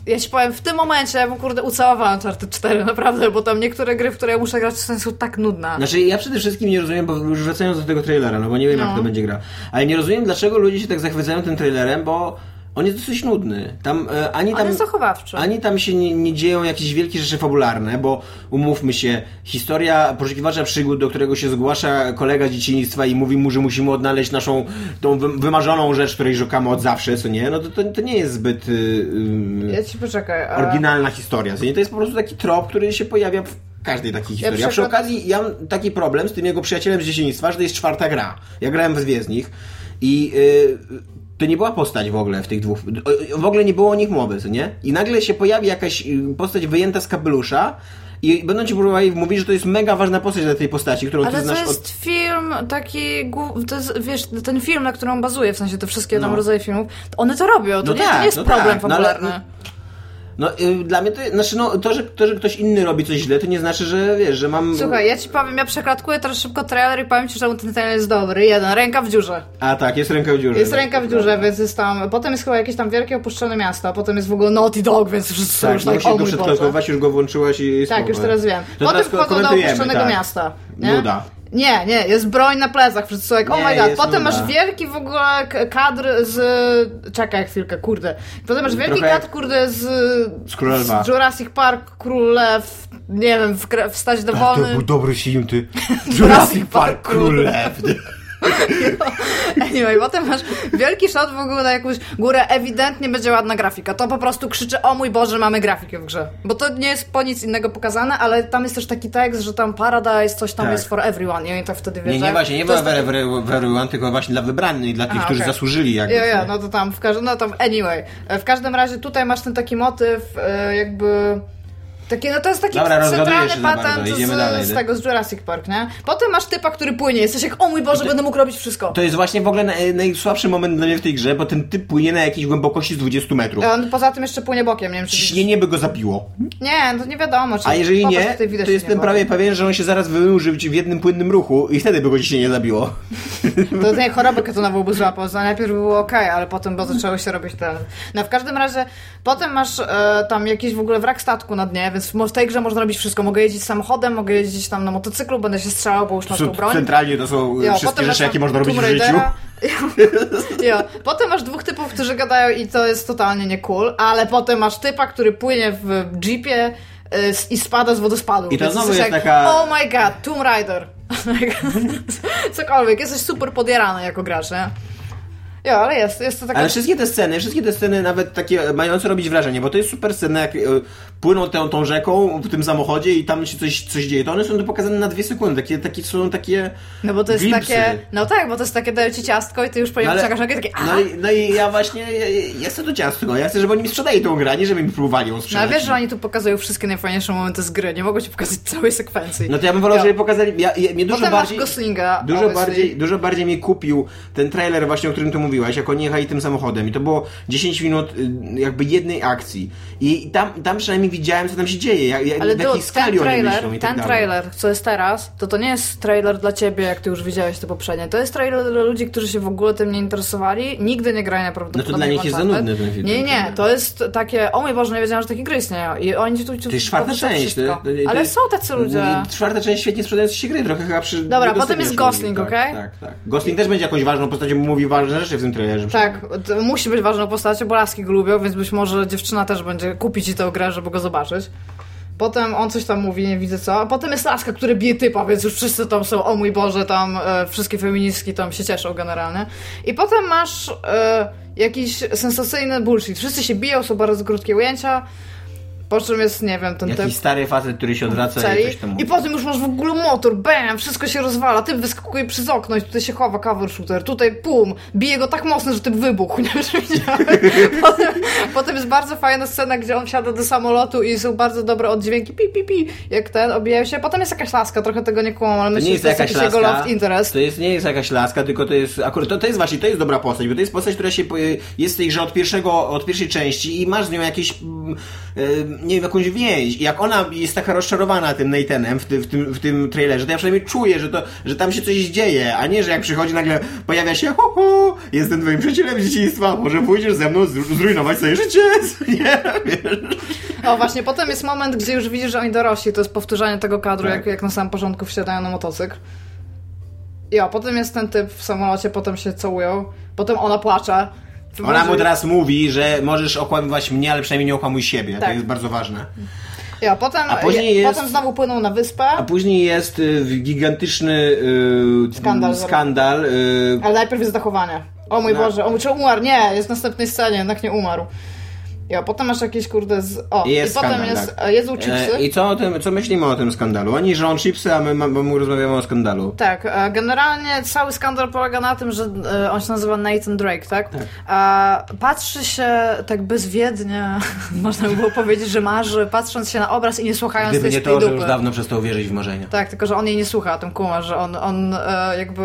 ja ci powiem, w tym momencie ja bym kurde ucałowała Uncharted 4, naprawdę, bo tam niektóre gry, w które ja muszę grać, są tak nudne. Znaczy, ja przede wszystkim nie rozumiem, bo już wracając do tego trailera, no bo nie wiem, no. jak to będzie gra, ale nie rozumiem, dlaczego ludzie się tak zachwycają tym trailerem, bo on jest dosyć nudny. Tam, e, ani tam, on jest zachowawczy. Ani tam się nie, nie, dzieją jakieś wielkie rzeczy fabularne, bo umówmy się, historia poszukiwacza przygód, do którego się zgłasza kolega z dzieciństwa i mówi mu, że musimy odnaleźć naszą tą wymarzoną rzecz, której szukamy od zawsze, co nie? No to, to, to nie jest zbyt yy, ja ci poczekaj, a... oryginalna historia. Co nie? To jest po prostu taki trop, który się pojawia w każdej takiej historii. Ja a przy okazji ja mam taki problem z tym jego przyjacielem z dzieciństwa, że to jest czwarta gra. Ja grałem w dwie z nich i yy, to nie była postać w ogóle w tych dwóch. W ogóle nie było o nich mowy, co nie? I nagle się pojawi jakaś y, postać wyjęta z kapelusza. I będą ci próbowali mówić, że to jest mega ważna postać dla tej postaci, którą Ale ty znasz. Ale to jest od... film taki, to jest, wiesz, ten film, na którym on bazuje, w sensie te wszystkie no. tam rodzaje filmów, one to robią, to, no nie, tak, to nie jest no problem tak, fabularny. No ale, no y, dla mnie to, znaczy no, to, że, to, że ktoś inny robi coś źle, to nie znaczy, że wiesz, że mam... Słuchaj, ja ci powiem, ja przeklatkuję teraz szybko trailer i powiem ci, że ten trailer jest dobry. Jeden, ręka w dziurze. A tak, jest ręka w dziurze. Jest ręka w dziurze, więc jest tam... Potem jest chyba jakieś tam wielkie opuszczone miasto, a potem jest w ogóle Naughty Dog, więc wszyscy tak, już tak, go przedkalkować, już go włączyłaś i... Tak, już teraz wiem. To potem wchodzą do opuszczonego tak. miasta. Nie? Nuda. Nie, nie, jest broń na plecach, wszyscy są jak, oh my god. Potem nuda. masz wielki w ogóle kadr z... Czekaj chwilkę, kurde. Potem masz wielki Trochę kadr, kurde, z... Z, z Jurassic Park, Królew, nie wiem, w, wstać dowolny. To był dobry film, ty. Jurassic Park, Królew. anyway, potem masz wielki shot w ogóle na jakąś górę, ewidentnie będzie ładna grafika. To po prostu krzyczy, o mój Boże, mamy grafikę w grze. Bo to nie jest po nic innego pokazane, ale tam jest też taki tekst, że tam Paradise, coś tam tak. jest for everyone. I tak wtedy wiesz, Nie, nie właśnie, nie for everyone, tylko właśnie dla wybranych, dla tych, Aha, którzy okay. zasłużyli jakby. Ja, ja, no to tam w każdym, no to anyway. W każdym razie tutaj masz ten taki motyw, e, jakby takie, no to jest taki Dobra, centralny patent z, dalej, z, tego, z Jurassic Park, nie? Potem masz typa, który płynie, jesteś jak, o mój Boże, to, będę mógł robić wszystko. To jest właśnie w ogóle najsłabszy moment dla mnie w tej grze, bo ten typ płynie na jakiejś głębokości z 20 metrów. On poza tym jeszcze płynie bokiem, nie wiem czy... Ciśnienie by go zabiło. Nie, to nie wiadomo. Czy A jeżeli nie, to jestem prawie pewien, że on się zaraz wynurzył w jednym płynnym ruchu i wtedy by go ciśnienie zabiło. To nie chorobę ketonową by złapał, to najpierw było ok, ale potem bo zaczęło się robić ten... No w każdym razie, potem masz e, tam jakiś w ogóle wrak statku na dnie, więc w tej grze można zrobić wszystko. Mogę jeździć samochodem, mogę jeździć tam na motocyklu, będę się strzelał, bo już masz tą broń. Centralnie to są jo, wszystkie rzeczy, jakie można robić w życiu. jo. Potem masz dwóch typów, którzy gadają i to jest totalnie nie cool, ale potem masz typa, który płynie w jeepie y, i spada z wodospadu. I to znowu jest jak, taka... Oh my god, Tomb Raider. Cokolwiek, jesteś super podjarany jako gracz, nie? Jo, ale jest, jest to taka... Ale wszystkie te sceny, wszystkie te sceny nawet takie mające robić wrażenie, bo to jest super scena, jak y, płyną tą, tą rzeką w tym samochodzie i tam się coś, coś dzieje, to one są tu pokazane na dwie sekundy, takie, takie są takie No bo to jest glimpsy. takie... No tak, bo to jest takie, dają ci ciastko i ty już po nim No czekasz na takie... No i, no i ja właśnie, ja, ja chcę to ciastko, ja chcę, żeby oni mi sprzedali tą grę, nie żeby mi próbowali ją No sprzedać. a wiesz, że oni tu pokazują wszystkie najfajniejsze momenty z gry, nie mogą ci pokazać całej sekwencji. No to ja bym wolał, Jo. żeby pokazali, ja, ja, mnie dużo Potem bardziej... Goslinga, Dużo obviously. bardziej, dużo bardziej mnie kupił ten trailer właśnie, o którym tu mówiłaś, jak oni jechali tym samochodem i to było 10 minut y, jakby jednej akcji i tam, tam przynajmniej widziałem, co tam się dzieje, jak, jak, Ale w jakiej skali ten oni trailer, myślą i tak ten dalej. trailer, co jest teraz, to to nie jest trailer dla ciebie, jak ty już widziałeś te poprzednie. To jest trailer dla ludzi, którzy się w ogóle tym nie interesowali, nigdy nie grają prawdopodobnie No to dla nich jest za nudny ten film. Nie, nie, to jest takie, o mój Boże, nie wiedziałam, że takie gry istnieją. I oni tu, tu To jest czwarta część. To, to, to Ale są tacy ludzie. Czwarta część świetnie sprzedające się gry, trochę chyba przy... Dobra, potem jest Gosling, tak, okej? Tak, tak. Gosling też będzie jakąś ważną postacią, bo mówi ważne rzeczy w tym trailerze. Tak, to musi być ważną postacią, bo laski go lubią, więc być może dziewczyna też będzie kupić ci tę grę, żeby go zobaczyć. Potem on coś tam mówi, nie widzę co. A potem jest laska, który bije typa, więc już wszyscy tam są, o mój Boże, tam e, wszystkie feministki tam się cieszą generalnie. I potem masz e, jakiś sensacyjny bullshit. Wszyscy się biją, są bardzo krótkie ujęcia. Po czym jest, nie wiem, ten Jakiś typ stary facet, który się odwraca i celi. coś tam mówi. I potem już masz w ogóle motor, bam, wszystko się rozwala, typ wyskakuje przez okno i tutaj się chowa cover shooter, tutaj pum, bije go tak mocno, że typ wybuchł, nie wiem, czy widziałeś. Potem, potem jest bardzo fajna scena, gdzie on wsiada do samolotu i są bardzo dobre oddźwięki, pi, pi, pi, jak ten, obijają się. Potem jest jakaś laska, trochę tego nie kłamam, ale myślę, że jest to jest jakaś jakiś jego laska. love interest. To jest, nie jest jakaś laska, tylko to jest akurat, to, to jest właśnie, to jest dobra postać, bo to jest postać, która się, jest tej grze od pierwszego, od pierwszej części i masz z nią jakieś, e, nie wiem, jakąś więź. I jak ona jest taka rozczarowana tym Nathanem w, ty, w, tym, w tym trailerze, to ja przynajmniej czuję, że to, że tam się coś dzieje, a nie, że jak przychodzi nagle, pojawia się, ho, ho, jestem twoim przyjacielem dzieciństwa, może pójdziesz ze mną zru- zrujnować sobie życie, nie, wiesz. O, właśnie, potem jest moment, gdzie już widzisz, że oni dorośli, to jest powtórzenie tego kadru, Tak. jak, jak na samym początku wsiadają na motocykl. I o, potem jest ten typ w samolocie, potem się całują, potem ona płacze. Ona mu teraz mówi, że możesz okłamywać mnie, ale przynajmniej nie okłamuj siebie, to Tak. jest bardzo ważne. Ja, potem, A później je, jest- potem znowu płyną na wyspę, A później jest y, gigantyczny y, Skandal. skandal y, ale najpierw jest zachowanie. O mój No. Boże, o, czy umarł? Nie, jest w następnej scenie, jednak nie umarł. Ja, potem masz jakieś kurde z... O, i jest i potem skandal, jest... tak. e, Jedzą chipsy. E, I co, o tym, co myślimy o tym skandalu? Oni żrą chipsy, a my, ma- my rozmawiamy o skandalu. Tak, e, generalnie cały skandal polega na tym, że e, on się nazywa Nathan Drake, tak? E, Patrzy się tak bezwiednie, można by było powiedzieć, że marzy, patrząc się na obraz i nie słuchając Gdyby tej nie to, że już dawno przestał wierzyć w marzenia. Tak, tylko że on jej nie słucha, o tym kuma, że on, on e, jakby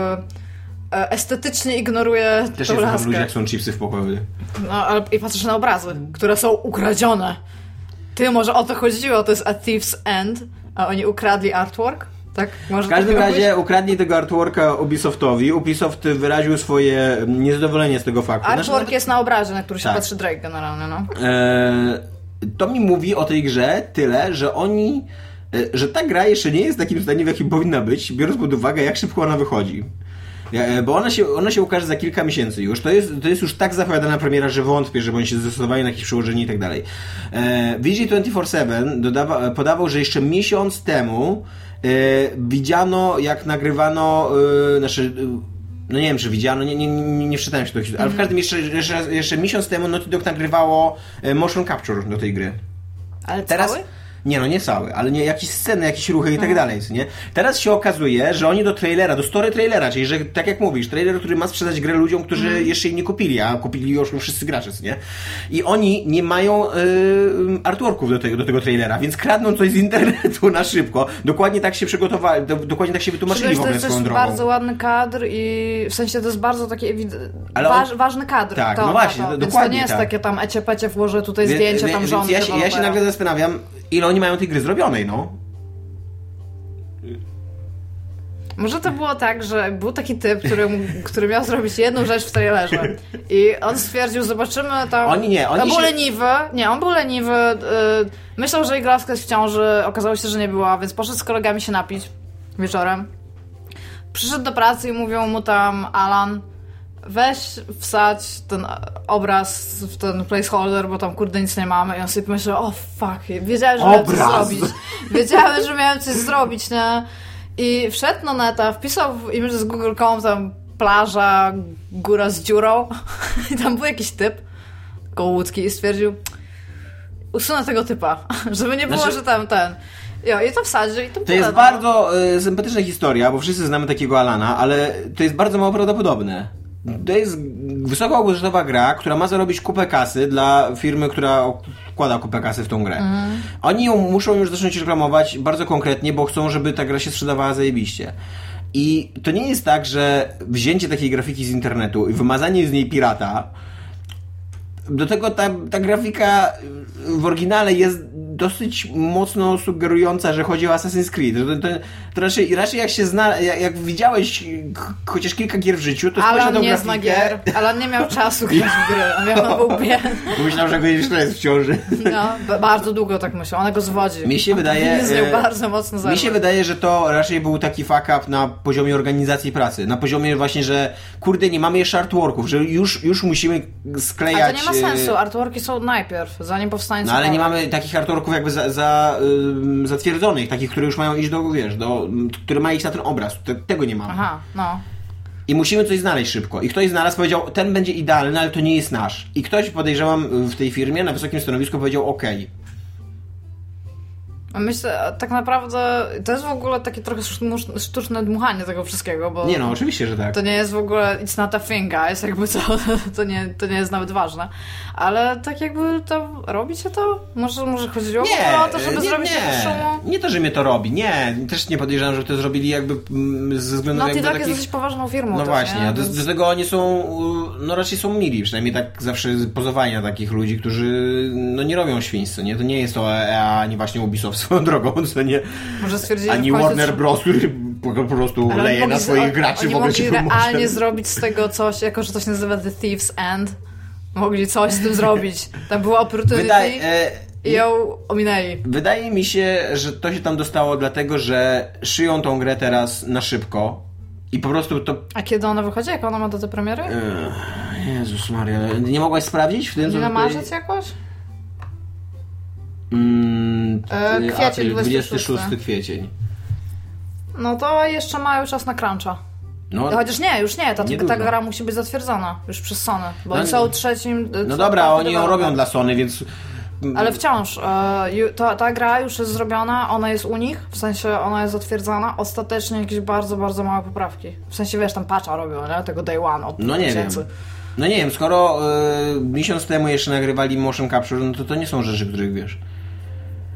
estetycznie ignoruje Też tą laskę. ludziach, jak są chipsy w pokoju. No, ale i patrzysz na obrazy, które są ukradzione. Ty, może o to chodziło, to jest A Thief's End, a oni ukradli artwork? Tak? Może W każdym tak razie ukradli tego artworka Ubisoftowi. Ubisoft wyraził swoje niezadowolenie z tego faktu. Znaczy, Artwork jest na obrazie, na który się Tak. patrzy Drake generalnie, no. E, to mi mówi o tej grze tyle, że oni, e, że ta gra jeszcze nie jest w takim stanie, w jakim powinna być, biorąc pod uwagę, jak szybko ona wychodzi. E, Bo ona się, ona się ukaże za kilka miesięcy już. To jest, to jest już tak zapowiadana premiera, że wątpię, żeby oni się zdecydowali na jakieś przełożenie i tak dalej. E, VG247 dodawa, podawał, że jeszcze miesiąc temu e, widziano, jak nagrywano, e, znaczy, e, no nie wiem, czy widziano, nie, nie, nie, nie wczytałem się do ale w każdym jeszcze, jeszcze, jeszcze miesiąc temu Naughty Dog nagrywało e, motion capture do tej gry. Ale Teraz. cały? Nie no, nie cały, ale nie jakieś sceny, jakieś ruchy i tak dalej, co nie? Teraz się okazuje, że oni do trailera, do story trailera, czyli że tak jak mówisz, trailer, który ma sprzedać grę ludziom, którzy Mhm. jeszcze jej nie kupili, a kupili już wszyscy gracze, nie? I oni nie mają y, artworków do tego, do tego trailera, więc kradną coś z internetu na szybko. Dokładnie tak się przygotowali, do, dokładnie tak się wytłumaczyli Przecież w to ogóle jest swoją drogą. bardzo ładny kadr i w sensie to jest bardzo taki waż, on- ważny kadr. Tak, to, no właśnie, to, no Więc to dokładnie nie jest tak. takie tam ecie pecie włożę tutaj zdjęcie tam żony ja, się, ja się nagle zastanawiam, ile oni mają tej gry zrobionej, no. Może to było tak, że był taki typ, który, który miał zrobić jedną rzecz w trailerze i on stwierdził, zobaczymy tam... Oni nie, oni On był się- leniwy, nie, on był leniwy, yy, myślał, że Iglaska jest w ciąży, okazało się, że nie była, więc poszedł z kolegami się napić wieczorem. Przyszedł do pracy i mówią mu tam, Alan, weź wsadź ten obraz w ten placeholder, bo tam kurde nic nie mamy i on sobie pomyślał, o fuck, wiedziałem, że miałem coś Obraz! zrobić. Wiedziałem, że miałem coś zrobić, nie? I wszedł na neta, wpisał w image z Google.com tam plaża, góra z dziurą i tam był jakiś typ koło łódki i stwierdził usunę tego typa, żeby nie było, Znaczy- że tam ten... Jo, i to wsadził i to To jest bardzo y, sympatyczna historia, bo wszyscy znamy takiego Alana, ale to jest bardzo mało prawdopodobne. To jest wysokobudżetowa gra, która ma zarobić kupę kasy dla firmy, która wkłada kupę kasy w tą grę. Oni ją muszą już zacząć reklamować bardzo konkretnie, bo chcą, żeby ta gra się sprzedawała zajebiście. I to nie jest tak, że wzięcie takiej grafiki z internetu i wymazanie z niej pirata do tego ta, ta grafika w oryginale jest dosyć mocno sugerująca, że chodzi o Assassin's Creed. To, to, to raczej, raczej jak się zna, jak, jak widziałeś chociaż kilka gier w życiu, to Alan tą nie zna grafikę. gier. Alan nie miał czasu grać w gry. On miał biedny. Myślał, że jeszcze jest w ciąży. No, bardzo długo tak myślał. Ona go zwodzi. Mi się wydaje, z nią e, bardzo mocno Mi zerwał. się wydaje, że to raczej był taki fuck up na poziomie organizacji pracy. Na poziomie właśnie, że kurde, nie mamy jeszcze artworków, że już, już musimy sklejać... Ale to nie ma e, sensu. Artworki są najpierw, zanim powstanie No ale nie mamy takich artworków jakby za, za, ym, zatwierdzonych, takich, które już mają iść do, wiesz, do, które mają iść na ten obraz. Te, tego nie mamy. Aha, no. I musimy coś znaleźć szybko. I ktoś znalazł, powiedział, ten będzie idealny, ale to nie jest nasz. I ktoś, podejrzewam, w tej firmie na wysokim stanowisku powiedział, okej. Myślę, tak naprawdę to jest w ogóle takie trochę sztuczne, dmuchanie tego wszystkiego, bo Nie no, oczywiście, że tak. to nie jest w ogóle it's not a thing, guys, jakby co, to nie, to nie jest nawet ważne. Ale tak jakby to, robicie to? Może, może chodziło Nie, o to, żeby nie, zrobić nie. szumu? Nie to, że mnie to robi. Nie, też nie podejrzewam, że to zrobili jakby mm, ze względu No jakby ty tak takich... jest dosyć poważną firmą No właśnie, nie? do, do tego oni są, no raczej są mili, przynajmniej tak zawsze pozowanie na takich ludzi, którzy no nie robią świństwo, nie? To nie jest to EA, ani właśnie Ubisoft swoją drogą, co nie? Może stwierdzili, Ani Warner Bros., po, prostu Ale leje na swoich graczy w ogóle mogli się realnie zrobić z tego coś, jako że to się nazywa The Thief's End. Mogli coś z tym zrobić. Tam była opportunity Wydaje, e, i ją ominęli. wydaje mi się, że to się tam dostało dlatego, że szyją tą grę teraz na szybko i po prostu to... A kiedy ona wychodzi? Jak ona ma datę premiery? Ech, Jezus Maria, nie mogłaś sprawdzić w tym, Nie na marzec jakoś? Mm, E, ty- kwiecień, a, czyli 26. 26 kwiecień. No to jeszcze mają czas na cruncha. No, No, chociaż nie, już nie, ta, ta gra musi być zatwierdzona już przez Sony, bo No oni są trzecim... no dobra, oni ją robią dla Sony, więc... Ale wciąż, e, ta, ta gra już jest zrobiona, ona jest u nich, w sensie ona jest zatwierdzona, ostatecznie jakieś bardzo, bardzo małe poprawki. W sensie, wiesz, tam patcha robią, nie? Tego day one od No nie wiem. miesięcy. No nie wiem, skoro y, miesiąc temu jeszcze nagrywali motion capture, no to to nie są rzeczy, których wiesz.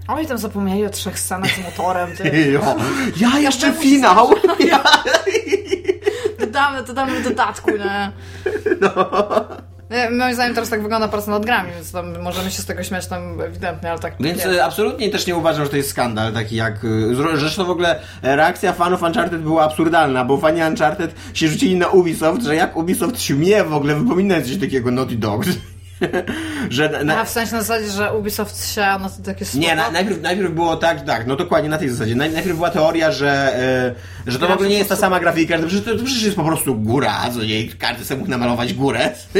Oni tam zapomnieli o trzech scenach z motorem, ty. Jo. Ja jeszcze finał! Ja. Dodamy, dodamy w dodatku, nie? No. Moim zdaniem teraz tak wygląda praca nad grami, więc tam możemy się z tego śmiać tam ewidentnie, ale tak Więc nie. y, absolutnie też nie uważam, że to jest skandal taki jak... zro- Zresztą w ogóle reakcja fanów Uncharted była absurdalna, bo fani Uncharted się rzucili na Ubisoft, że jak Ubisoft śmie w ogóle wypominać coś takiego Naughty Dog. że na, A w sensie na zasadzie, że Ubisoft się, no to takie Nie, na, najpierw, najpierw było tak, tak, no dokładnie na tej zasadzie. Naj, najpierw była teoria, że, e, że to w ogóle nie jest ta sama grafika, że to, przecież- to, to przecież jest po prostu góra, co nie, każdy sobie mógł namalować górę.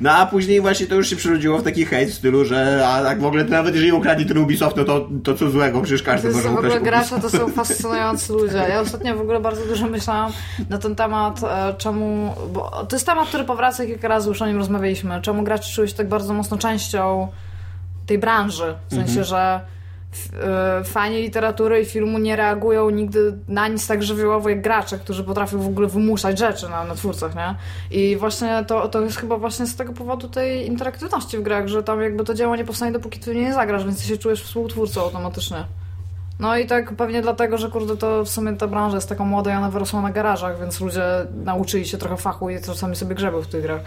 No a później właśnie to już się przerodziło w taki hejt w stylu, że a tak w ogóle to nawet jeżeli ukradli ten Ubisoft, no to, to co złego, przecież każdy może w ogóle ukraść gracze, to są fascynujący ludzie. Ja ostatnio w ogóle bardzo dużo myślałam na ten temat, e, czemu. Bo to jest temat, który powraca kilka razy, już o nim rozmawialiśmy. Czemu gracze czują się tak bardzo mocno częścią tej branży. W sensie, Mhm. że e, fani literatury i filmu nie reagują nigdy na nic tak żywiołowo jak gracze, którzy potrafią w ogóle wymuszać rzeczy na, na twórcach, nie? I właśnie to, to jest chyba właśnie z tego powodu tej interaktywności w grach, że tam jakby to dzieło nie powstanie dopóki ty nie zagrasz, więc ty się czujesz współtwórcą automatycznie. No i tak pewnie dlatego, że kurde to w sumie ta branża jest taka młoda i ona wyrosła na garażach, więc ludzie nauczyli się trochę fachu i czasami sobie grzebią w tych grach.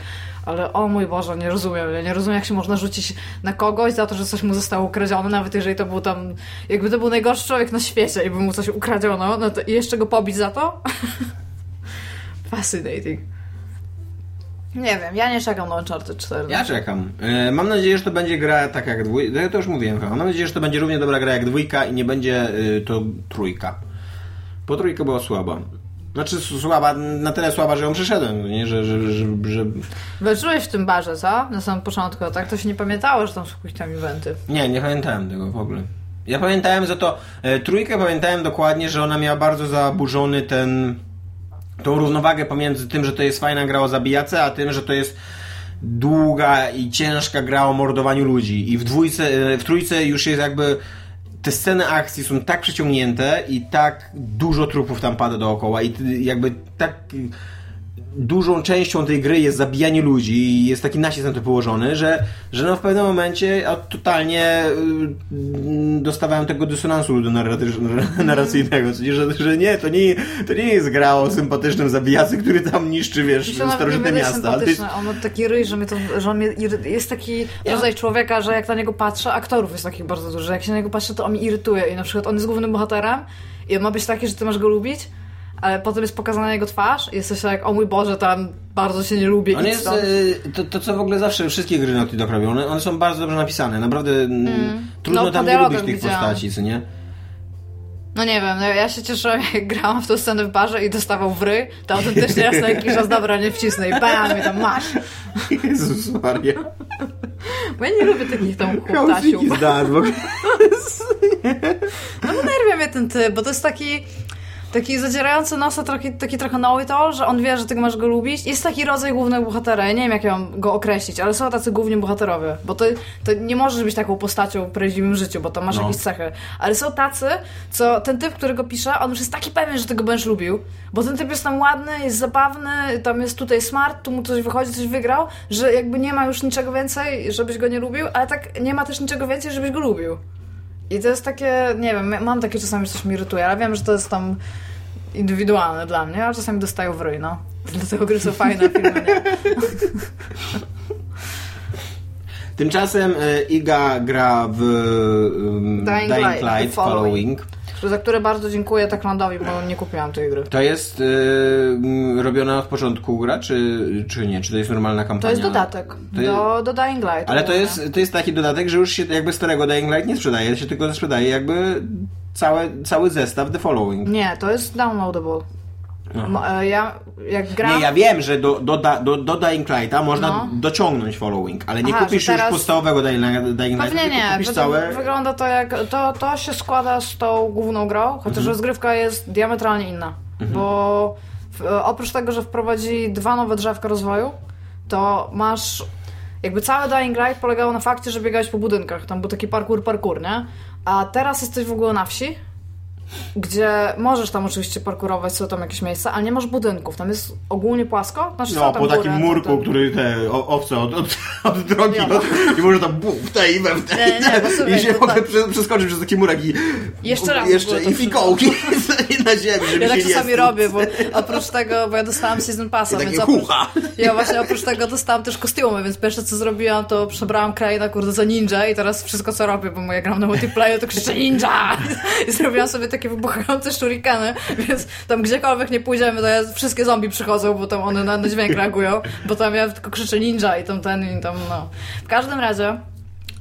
Ale o mój Boże, nie rozumiem. Ja nie rozumiem, jak się można rzucić na kogoś za to, że coś mu zostało ukradzione, nawet jeżeli to był tam, jakby to był najgorszy człowiek na świecie i by mu coś ukradziono, no to i jeszcze go pobić za to? Fascinating. Nie wiem, ja nie czekam na Uncharted 4. Ja czekam. E, Mam nadzieję, że to będzie gra tak jak dwójka. To już mówiłem chyba. Mam nadzieję, że to będzie równie dobra gra jak dwójka i nie będzie y, to trójka. Bo trójka była słaba. Znaczy słaba, na tyle słaba, że ją przeszedłem, nie? Że, że, że, że... Wyczułeś w tym barze, co? Na samym początku, tak? To się nie pamiętało, że tam są jakieś tam eventy. Nie, nie pamiętałem tego w ogóle. Ja pamiętałem za to, e, trójkę pamiętałem dokładnie, że ona miała bardzo zaburzony ten tą równowagę pomiędzy tym, że to jest fajna gra o zabijace, a tym, że to jest długa i ciężka gra o mordowaniu ludzi. I w dwójce, e, w trójce już jest jakby te sceny akcji są tak przeciągnięte i tak dużo trupów tam pada dookoła i jakby tak dużą częścią tej gry jest zabijanie ludzi i jest taki nacisk na to położony, że, że no w pewnym momencie totalnie y, dostawałem tego dysonansu narracyjnego, czyli że, że nie, to nie, to nie jest gra o sympatycznym zabijacy, który tam niszczy, wiesz, starożytne miasta. Jest... On ma taki ryj, że, mnie to, że on mnie, jest taki ja. rodzaj człowieka, że jak na niego patrzę, aktorów jest takich bardzo dużo, że jak się na niego patrzę, to on mnie irytuje i na przykład on jest głównym bohaterem i on ma być taki, że ty masz go lubić, ale potem jest pokazana jego twarz i jesteś jak, o mój Boże, tam bardzo się nie lubię. On jest, y, to, to, co w ogóle zawsze wszystkie gry Naughty Dog robią, one, one są bardzo dobrze napisane, naprawdę mm. trudno no, tam nie lubić tych widziałam. postaci, co nie? No nie wiem, no ja się cieszyłam, jak grałam w tą scenę w barze i dostawał wry, to autentycznie raz na jakiś czas dobra, nie wcisnę i bam, i tam masz. Jezus Maria. Bo ja nie lubię takich tam chłoptasiów. No nerwia mnie ten typ, bo to jest taki Taki zadzierający nosa, taki, taki trochę know to, że on wie, że ty masz go lubić. Jest taki rodzaj głównego bohatera, ja nie wiem jak ja mam go określić, ale są tacy główni bohaterowie, bo to, to nie możesz być taką postacią w prawdziwym życiu, bo to masz no. jakieś cechy. Ale są tacy, co ten typ, którego pisze, on już jest taki pewien, że ty go będziesz lubił, bo ten typ jest tam ładny, jest zabawny, tam jest tutaj smart, tu mu coś wychodzi, coś wygrał, że jakby nie ma już niczego więcej, żebyś go nie lubił, ale tak nie ma też niczego więcej, żebyś go lubił. I to jest takie, nie wiem, mam takie czasami, że coś mi irytuje, ale wiem, że to jest tam indywidualne dla mnie, ale czasami dostają w ryj, no. Dlatego gry są fajne, filmy. Tymczasem e, Iga gra w um, Dying, Dying Light, Light Following. Following za które bardzo dziękuję Techlandowi, bo nie kupiłam tej gry. To jest yy, robiona od początku gra, czy, czy nie? Czy to jest normalna kampania? To jest dodatek do, jest... do Dying Light. Ale to jest, to jest taki dodatek, że już się jakby starego Dying Light nie sprzedaje, się tylko sprzedaje jakby cały, cały zestaw The Following. Nie, to jest downloadable. E, ja, jak gram... Nie, ja wiem, że do, do, do, do Dying Lighta można no. dociągnąć following, ale nie Aha, kupisz teraz... już podstawowego Dying, Dying Lighta, nie, nie. Całe... Wygląda to jak... To, to się składa z tą główną grą, chociaż mhm. rozgrywka jest diametralnie inna. Mhm. Bo w, oprócz tego, że wprowadzi dwa nowe drzewka rozwoju, to masz... Jakby cały Dying Light polegało na fakcie, że biegałeś po budynkach. Tam był taki parkour, parkour, nie? A teraz jesteś w ogóle na wsi gdzie możesz tam oczywiście parkurować, są tam jakieś miejsca, ale nie masz budynków. Tam jest ogólnie płasko. Znaczy, no, po takim murku, który te owce od, od, od drogi od, i może tam bum, w tej i we w tej. Nie, nie, bo sobie, I się mogę tak... przeskoczyć przez taki murek i jeszcze raz jeszcze i fikołki na ziemi, żeby Ja tak czasami robię, bo oprócz tego, bo ja dostałam season passa, I więc oprócz, ja właśnie oprócz tego dostałam też kostiumy, więc pierwsze co zrobiłam, to przebrałam krainę kurde za ninja i teraz wszystko co robię, bo ja gram na multiplayer, to krzyczę ninja! I zrobiłam sobie takie wybuchające szurikany, więc tam gdziekolwiek nie pójdziemy, to ja, wszystkie zombie przychodzą, bo tam one na, na dźwięk reagują, bo tam ja tylko krzyczę ninja i tam ten i tam no. W każdym razie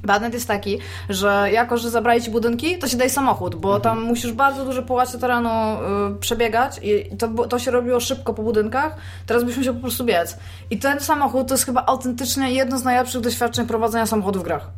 Badnet jest taki, że jako, że zabrali ci budynki, to się daje samochód, bo mhm. tam musisz bardzo duże połacie terenu y, przebiegać i to, to się robiło szybko po budynkach, teraz byśmy się po prostu biec. I ten samochód to jest chyba autentycznie jedno z najlepszych doświadczeń prowadzenia samochodu w grach.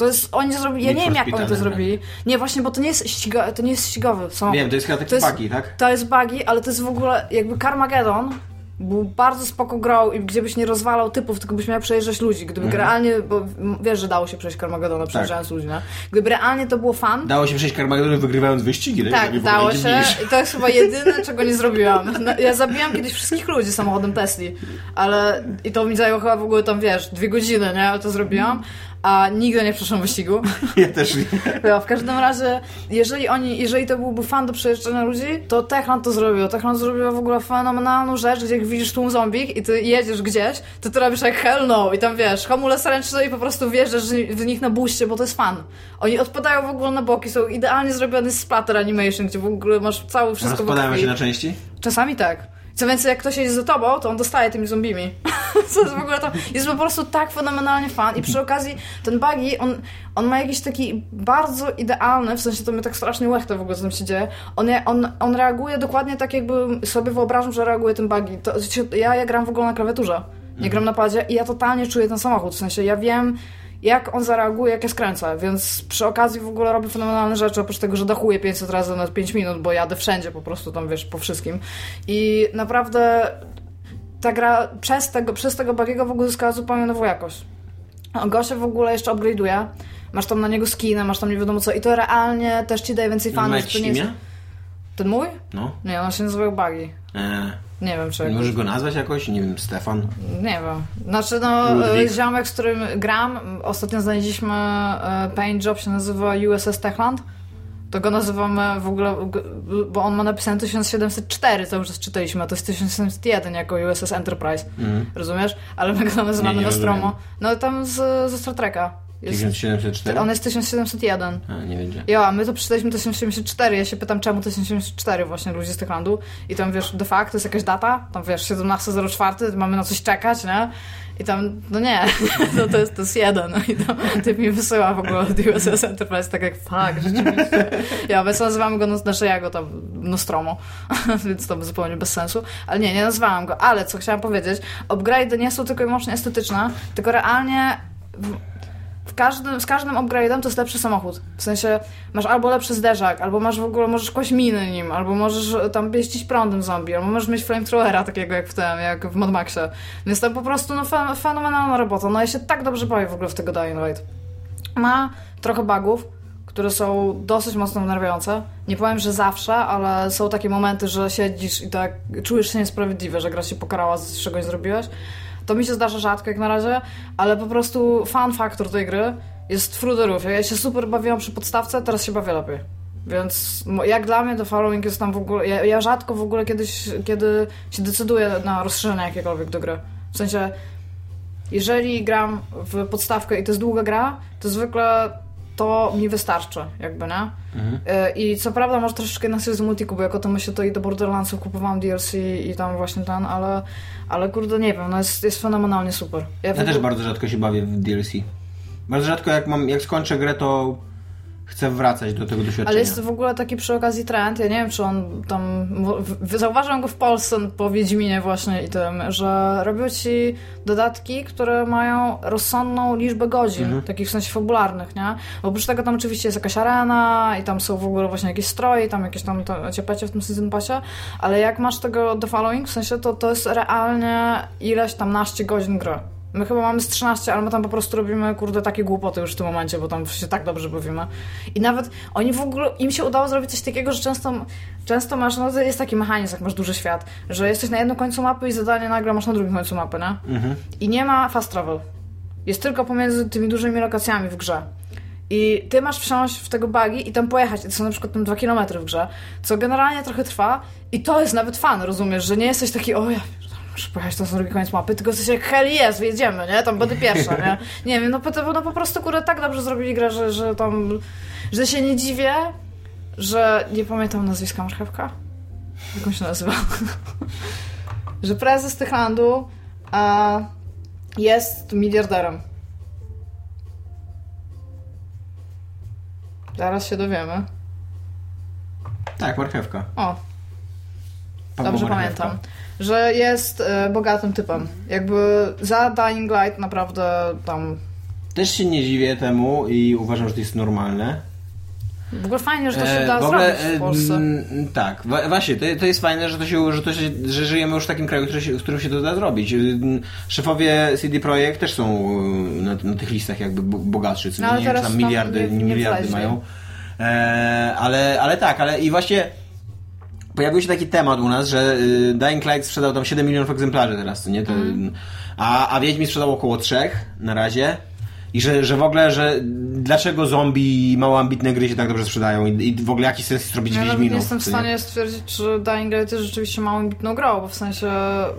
To jest, oni zrobili, ja nie, wiem jak oni to zrobili. Nie, właśnie, bo to nie jest, ściga, to nie jest ścigowy samochód. Wiem, to jest chyba taki to jest, buggy, tak? To jest buggy, ale to jest w ogóle jakby Carmageddon, był bardzo spoko grał i gdzie byś nie rozwalał typów, tylko byś miał przejeżdżać ludzi. Gdyby mhm. realnie, bo wiesz, że dało się przejść Carmagedona przejeżdżając tak. ludzi, nie? Gdyby realnie to było fan... Dało się przejść Carmagedona wygrywając wyścigi, tak? Tak, dało się i to jest chyba jedyne, czego nie zrobiłam. No, ja zabijam kiedyś wszystkich ludzi samochodem Tesli, ale i to mi zajęło chyba w ogóle tam, wiesz, dwie godziny, nie? Ale to zrobiłam a nigdy nie przeszłam wyścigu. Ja też nie. No, w każdym razie, jeżeli oni, jeżeli to byłby fan do przejeżdżania ludzi, to Techland to zrobił. Techland zrobił w ogóle fenomenalną rzecz, gdzie jak widzisz tłum zombie i ty jedziesz gdzieś, to ty robisz jak hell no i tam wiesz, hamulec ręczny i po prostu wjeżdżasz w nich na buście, bo to jest fan. Oni odpadają w ogóle na boki, są idealnie zrobiony splatter animation, gdzie w ogóle masz cały wszystko Rozpadają się na części? Czasami tak. Co więcej, jak ktoś jedzie za tobą, to on dostaje tymi zombimi. Co jest w ogóle to... Jest po prostu tak fenomenalnie fan i przy okazji ten buggy, on, on ma jakiś taki bardzo idealny, w sensie to mnie tak strasznie łechta w ogóle, co tam się dzieje. On, on, on reaguje dokładnie tak, jakby sobie wyobrażam, że reaguje ten buggy. To, ja, ja gram w ogóle na klawiaturze. Nie gram na padzie i ja totalnie czuję ten samochód. W sensie ja wiem, jak on zareaguje, jak ja skręcę, więc przy okazji w ogóle robię fenomenalne rzeczy, oprócz tego, że dachuję 500 razy na 5 minut, bo jadę wszędzie po prostu tam, wiesz, po wszystkim. I naprawdę ta gra przez tego, przez tego bagiego w ogóle zyskała zupełnie nową jakość. A Gosia w ogóle jeszcze upgrade'uje, masz tam na niego skinę, masz tam nie wiadomo co i to realnie też ci daje więcej Ma fanów. jest- imię? Ten mój? No. Nie, on się nazywał Buggy. E, Nie wiem, czy... możesz go nazwać jakoś? Nie wiem, Stefan? Nie wiem. Znaczy, no, Ludwik. e, ziomek, z którym gram, ostatnio znaleźliśmy e, paint job, się nazywa USS Techland. To go nazywamy w ogóle, bo on ma napisane 1704, cały czas czytaliśmy, a to jest 1701 jako USS Enterprise. Rozumiesz? Ale my go nazywamy Nie, nie na rozumiem. stromo. No tam z, ze Star Treka. Jest, 1704? on jest 1701. A, nie wiem gdzie. Ja, a my to przeczytaliśmy 1074. Ja się pytam, czemu 1074 właśnie ludzie z Techlandu. I tam wiesz, de facto jest jakaś data, tam wiesz, 17.04, mamy na coś czekać, nie? I tam, no nie, no to jest, to jest jeden. I to typ mi wysyła w ogóle od USS Enterprise, tak jak fuck, rzeczywiście. Ja obecnie nazywamy go, no, znaczy ja go tam Nostromo, więc to zupełnie bez sensu. Ale nie, nie nazwałam go. Ale co chciałam powiedzieć, upgrade nie są tylko i wyłącznie estetyczne, tylko realnie każdym, z każdym upgrade'em to jest lepszy samochód. W sensie masz albo lepszy zderzak, albo masz w ogóle, możesz kłaść miny nim, albo możesz e, tam pieścić prądem zombie, albo możesz mieć flamethrowera takiego jak w tym, jak w Mad Maxie. Więc to po prostu no, fe- fenomenalna robota. No ja się tak dobrze bawię w ogóle w tego Dying Light. Ma trochę bugów, które są dosyć mocno wnerwiające. Nie powiem, że zawsze, ale są takie momenty, że siedzisz i tak czujesz się niesprawiedliwie, że gra się pokarała, z czego nie zrobiłeś. To mi się zdarza rzadko jak na razie, ale po prostu fan faktor tej gry jest roof. Ja się super bawiłam przy podstawce, teraz się bawię lepiej. Więc jak dla mnie The Following jest tam w ogóle... Ja, ja rzadko w ogóle kiedyś, kiedy się decyduję na rozszerzenie jakiekolwiek do gry. W sensie, jeżeli gram w podstawkę i to jest długa gra, to zwykle to mi wystarczy, jakby, nie? Y, I co prawda może troszeczkę inaczej z multiku, bo jako to myślę, to i do Borderlandsów kupowałam DLC i tam właśnie ten, ale, ale kurde, nie wiem, no jest, jest fenomenalnie super. Ja ogóle- też bardzo rzadko się bawię w DLC. Bardzo rzadko jak mam, jak skończę grę, to chcę wracać do tego doświadczenia. Ale jest w ogóle taki przy okazji trend, ja nie wiem, czy on tam... Zauważyłem go w Polsce po Wiedźminie właśnie i tym, że robią ci dodatki, które mają rozsądną liczbę godzin, takich w sensie fabularnych, nie? Bo oprócz tego tam oczywiście jest jakaś arena i tam są w ogóle właśnie jakieś stroje, tam jakieś tam to- ciepecie w tym season passie, ale jak masz tego The Following, w sensie to, to jest realnie ileś tam naście godzin gry. My chyba mamy z 13, ale my tam po prostu robimy, kurde, takie głupoty już w tym momencie, bo tam się tak dobrze bawimy. I nawet oni w ogóle, im się udało zrobić coś takiego, że często, często masz, no jest taki mechanizm, jak masz duży świat, że jesteś na jednym końcu mapy i zadanie nagle masz na drugim końcu mapy, nie? I nie ma fast travel. Jest tylko pomiędzy tymi dużymi lokacjami w grze. I ty masz wsiąść w tego buggy i tam pojechać. I to są na przykład tam dwa kilometry w grze, co generalnie trochę trwa. I to jest nawet fan, rozumiesz, że nie jesteś taki, o ja muszę pojechać na drugi koniec mapy, tylko jesteś jak hell jest, jedziemy, nie? Tam będę pierwsza, nie? Nie wiem, no, po- no po prostu, kurde, tak dobrze zrobili grę, że, że tam, że się nie dziwię, że nie pamiętam nazwiska marchewka. Jak on się nazywa? że prezes Techlandu a, jest miliarderem. Zaraz się dowiemy. Tak, marchewka. O, dobrze Marchewka. pamiętam. Że jest e, bogatym typem. Jakby za Dying Light naprawdę tam... Też się nie dziwię temu i uważam, że to jest normalne. W ogóle fajnie, że to się E, da w ogóle, zrobić w e, Polsce. mm, tak, właśnie, to, to jest fajne, że, to się, że, to się, że żyjemy już w takim kraju, który się, w którym się to da zrobić. Mm, Szefowie CD Projekt też są e, na, na tych listach jakby bo- bogatszy, co No, ale nie wiem, czy tam miliardy, nie- nie miliardy mają. E, ale, ale tak, ale i właśnie pojawił się taki temat u nas, że y, Dying Light sprzedał tam 7 milionów egzemplarzy teraz, nie? To, Mhm. a, a Wiedźmin sprzedał około 3 na razie. I że, że w ogóle, że dlaczego zombie i mało ambitne gry się tak dobrze sprzedają i, i w ogóle jaki sens jest robić Ja nawet Wiedźminów. nie jestem w nie? stanie stwierdzić, czy Dying Light jest rzeczywiście małą bitną grą, bo w sensie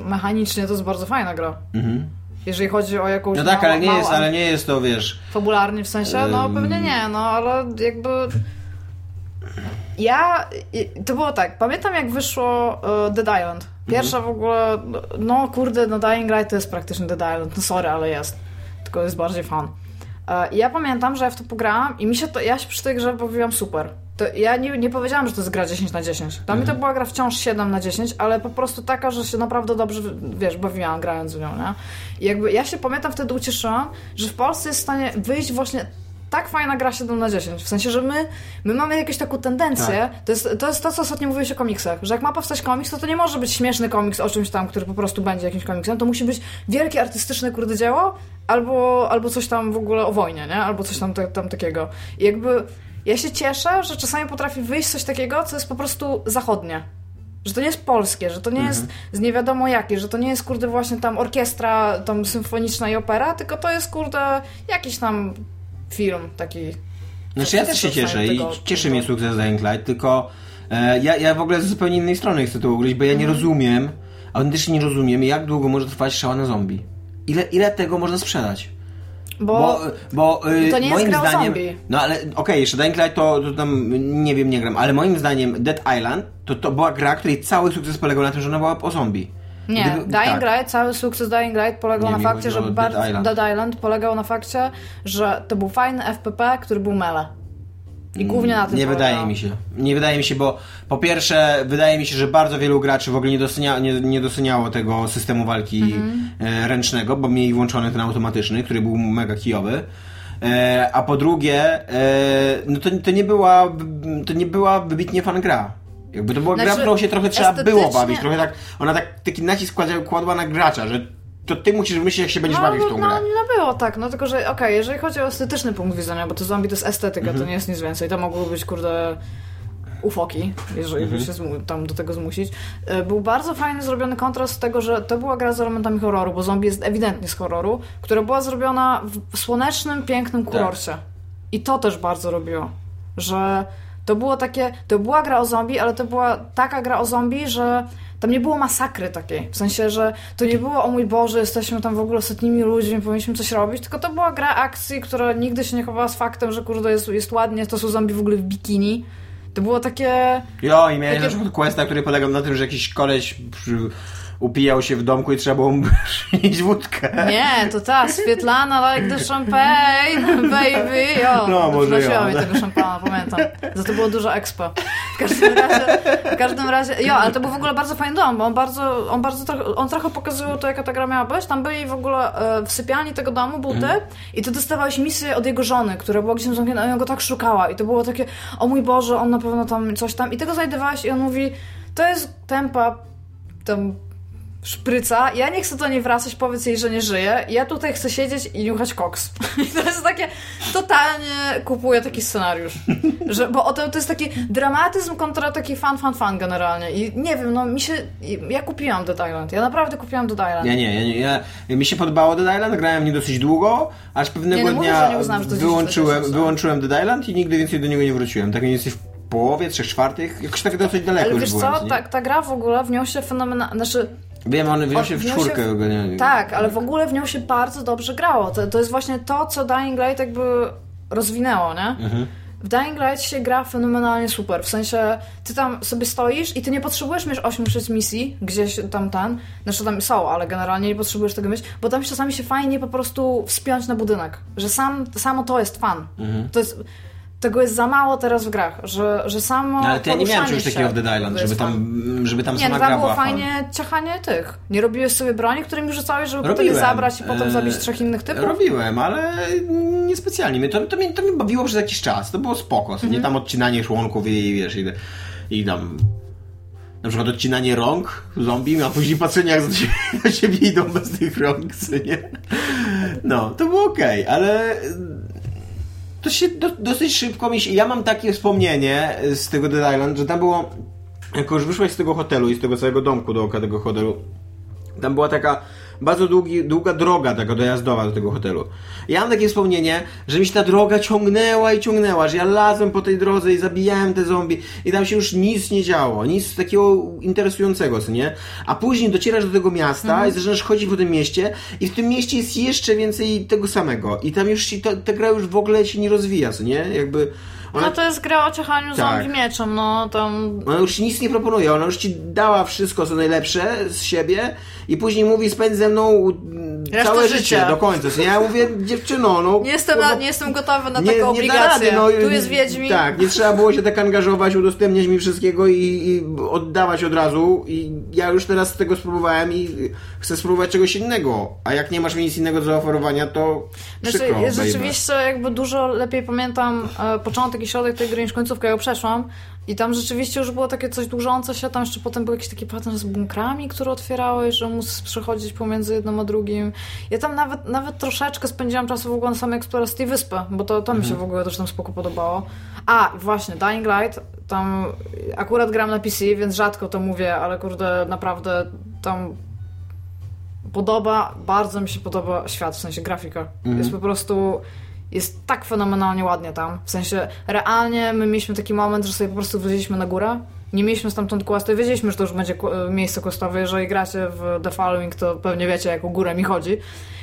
mechanicznie to jest bardzo fajna gra. Mhm. Jeżeli chodzi o jakąś No tak, małą, ale nie, jest, ale nie jest to, wiesz... fabularnie w sensie, no pewnie nie, no ale jakby... Ja, to było tak, pamiętam jak wyszło e, Dead Island. Pierwsza w ogóle, no kurde, no Dying Light to jest praktycznie Dead Island, no sorry, ale jest. Tylko jest bardziej fan. E, ja pamiętam, że ja w to pograłam i mi się to, ja się przy tej grze bawiłam super. to ja nie, nie powiedziałam, że to jest gra 10 na 10. Dla mnie to była gra wciąż 7 na 10, ale po prostu taka, że się naprawdę dobrze, wiesz, bawiłam grając w nią, nie? I jakby ja się pamiętam wtedy ucieszyłam, że w Polsce jest w stanie wyjść właśnie tak fajna gra 7 na 10. W sensie, że my, my mamy jakąś taką tendencję. To, jest, to jest to, co ostatnio mówiłeś o komiksach. Że jak ma powstać komiks, to to nie może być śmieszny komiks o czymś tam, który po prostu będzie jakimś komiksem. To musi być wielkie artystyczne kurde dzieło, albo, albo coś tam w ogóle o wojnie, nie? Albo coś tam, tam takiego. I jakby ja się cieszę, że czasami potrafi wyjść coś takiego, co jest po prostu zachodnie. Że to nie jest polskie, że to nie jest z nie wiadomo jakie, że to nie jest kurde właśnie tam orkiestra tam symfoniczna i opera, tylko to jest kurde jakiś tam film taki. Znaczy ja też się cieszę i cieszy mnie sukces Dying Light, tylko e, ja, ja w ogóle z zupełnie innej strony chcę to ugryźć, bo ja nie rozumiem, autentycznie nie rozumiem, jak długo może trwać szała na zombie. Ile, ile tego można sprzedać? Bo, Bo, bo y, to nie jest moim gra o zdaniem. zombie. No ale okej, jeszcze Dying Light to, to tam nie wiem, nie gram, ale moim zdaniem Dead Island to, to była gra, której cały sukces polegał na tym, że ona była o zombie. Nie, Gdyby- Dying tak. Light, cały sukces Dying Light polegał Nie, na fakcie, że o bardzo, Dead Island. Dead Island polegał na fakcie, że to był fajny FPP, który był mele. I głównie na tym Nie polegało. wydaje mi się. Nie wydaje mi się, bo po pierwsze, wydaje mi się, że bardzo wielu graczy w ogóle nie, docenia, nie, nie doceniało tego systemu walki Mhm. e, ręcznego, bo mieli włączony ten automatyczny, który był mega kijowy. E, a po drugie, e, no to, to, nie była, to nie była wybitnie fan gra. Jakby to była gra, Znaczy, którą się trochę trzeba było bawić. Trochę tak, ona tak, taki nacisk kładła, kładła na gracza, że to ty musisz myśleć, jak się będziesz bawić w tą no, grę. no było tak, no tylko, że okej, jeżeli chodzi o estetyczny punkt widzenia, bo to zombie to jest estetyka, Mhm. to nie jest nic więcej, to mogły być, kurde, ufoki, jeżeli Mhm. by się zmu- tam do tego zmusić. E, Był bardzo fajny zrobiony kontrast tego, że to była gra z elementami horroru, bo zombie jest ewidentnie z horroru, która była zrobiona w słonecznym, pięknym Tak. kurorcie. I to też bardzo robiło, że to było takie, to była gra o zombie, ale to była taka gra o zombie, że tam nie było masakry takiej. W sensie, że to nie było, o mój Boże, jesteśmy tam w ogóle setnimi ludźmi, powinniśmy coś robić, tylko to była gra akcji, która nigdy się nie chowała z faktem, że kurde jest, jest ładnie, to są zombie w ogóle w bikini. To było takie... Jo, i miałeś Takie- na przykład questa, który polegał na tym, że jakiś koleś upijał się w domku i trzeba było mu przynieść wódkę. Nie, to ta, Swietlana like the champagne, baby. O, No, może ja. mi tego szampana, pamiętam. Za to było dużo expo. W każdym razie, w każdym razie, jo, ale to był w ogóle bardzo fajny dom, bo on bardzo, on bardzo trochę, on trochę pokazywał to, jaka ta gra miała być. Tam byli w ogóle e, w sypialni tego domu był ty i ty dostawałeś misję od jego żony, która była gdzieś tam zamknięta, i on go tak szukała i to było takie, o mój Boże, on na pewno tam coś tam i ty go znajdowałeś i on mówi, to jest tempa tam szpryca, ja nie chcę do niej wracać, powiedz jej, że nie żyje, ja tutaj chcę siedzieć i niuchać koks. I to jest takie, totalnie kupuję taki scenariusz. Że, bo o to, to jest taki dramatyzm kontra taki fan, fan, fan generalnie. I nie wiem, no mi się, ja kupiłam Dead Island, ja naprawdę kupiłam Dead Island. Ja nie, ja nie, ja, mi się podobało Dead Island, grałem nie dosyć długo, aż pewnego Nie, no mówię, dnia to jest wyłączyłem, 10 wyłączyłem Dead Island i nigdy więcej do niego nie wróciłem. Tak mniej więcej w połowie, trzech czwartych, jakoś tak dosyć daleko Ale już wiesz byłem. co, ta, ta gra w ogóle, w nią się fenomenalnie, znaczy Wiem, on wziął O, się w w nią czwórkę. się- go nie- Tak, ale w ogóle w nią się bardzo dobrze grało. To, to jest właśnie to, co Dying Light jakby rozwinęło, nie? Mhm. W Dying Light się gra fenomenalnie super. W sensie, ty tam sobie stoisz i ty nie potrzebujesz mieć 8 6 misji, gdzieś tam ten, znaczy tam są, ale generalnie nie potrzebujesz tego mieć, bo tam czasami się fajnie po prostu wspiąć na budynek. Że sam, samo to jest fan. Mhm. To jest, tego jest za mało teraz w grach, że, że samo No, ale to ja nie miałem czegoś takiego w Dead Island, żeby tam, żeby tam Nie, sama gra tam było fan. fajnie ciachanie tych. Nie robiłeś sobie broni, którymi rzucałeś, żeby potem Robiłem. je zabrać i potem E, zabić trzech innych typów? Robiłem, ale niespecjalnie. Mnie to, to, mnie, to mnie bawiło przez jakiś czas. To było spoko. Mhm. Nie tam odcinanie członków i wiesz, i, i tam... Na przykład odcinanie rąk zombie, a później patrzenie jak do siebie, idą bez tych rąk, co nie? No, to było okej, ale to się do, dosyć szybko mi się... Ja mam takie wspomnienie z tego Dead Island, że tam było... Jak już wyszłeś z tego hotelu i z tego całego domku dookoła tego hotelu, tam była taka bardzo długi, długa droga taka dojazdowa do tego hotelu. Ja mam takie wspomnienie, że mi się ta droga ciągnęła i ciągnęła, że ja lazłem po tej drodze i zabijałem te zombie i tam się już nic nie działo, nic takiego interesującego, co nie? A później docierasz do tego miasta i zaczynasz chodzić po tym mieście i w tym mieście jest jeszcze więcej tego samego i tam już się, ta, ta gra już w ogóle się nie rozwija, co nie? Jakby Ona, No to jest gra o ciechaniu Tak. zombie mieczem, no tam... ona już ci nic nie proponuje, ona już ci dała wszystko, co najlepsze z siebie i później mówi spędź ze mną Resztę całe życia. życie do końca. nie? Ja mówię, dziewczyno, no... Nie jestem, na, nie jestem gotowy na nie- taką obligację. rady, no, tu jest Wiedźmin. Tak, nie trzeba było się tak angażować, udostępniać mi wszystkiego i, i oddawać od razu. I ja już teraz tego spróbowałem i chcę spróbować czegoś innego. A jak nie masz mi nic innego do zaoferowania, to Znaczy, przykro, ja baby. rzeczywiście jakby dużo lepiej pamiętam e, początek i środek tej gry niż końcówkę, ja ją przeszłam i tam rzeczywiście już było takie coś dłużące się, tam jeszcze potem był jakiś taki pattern z bunkrami, które otwierały, że musisz przechodzić pomiędzy jednym a drugim. Ja tam nawet, nawet troszeczkę spędziłam czasu w ogóle na samej eksploracji tej wyspy, bo to, to mi się w ogóle też tam spoko podobało. A, właśnie, Dying Light, tam akurat gram na PC, więc rzadko to mówię, ale kurde, naprawdę tam podoba, bardzo mi się podoba świat, w sensie grafika. Jest po prostu, jest tak fenomenalnie ładnie tam. W sensie, realnie my mieliśmy taki moment, że sobie po prostu wleźliśmy na górę. Nie mieliśmy stamtąd questu i wiedzieliśmy, że to już będzie miejsce questowe. Jeżeli gracie w The Following, to pewnie wiecie, jaką górę mi chodzi.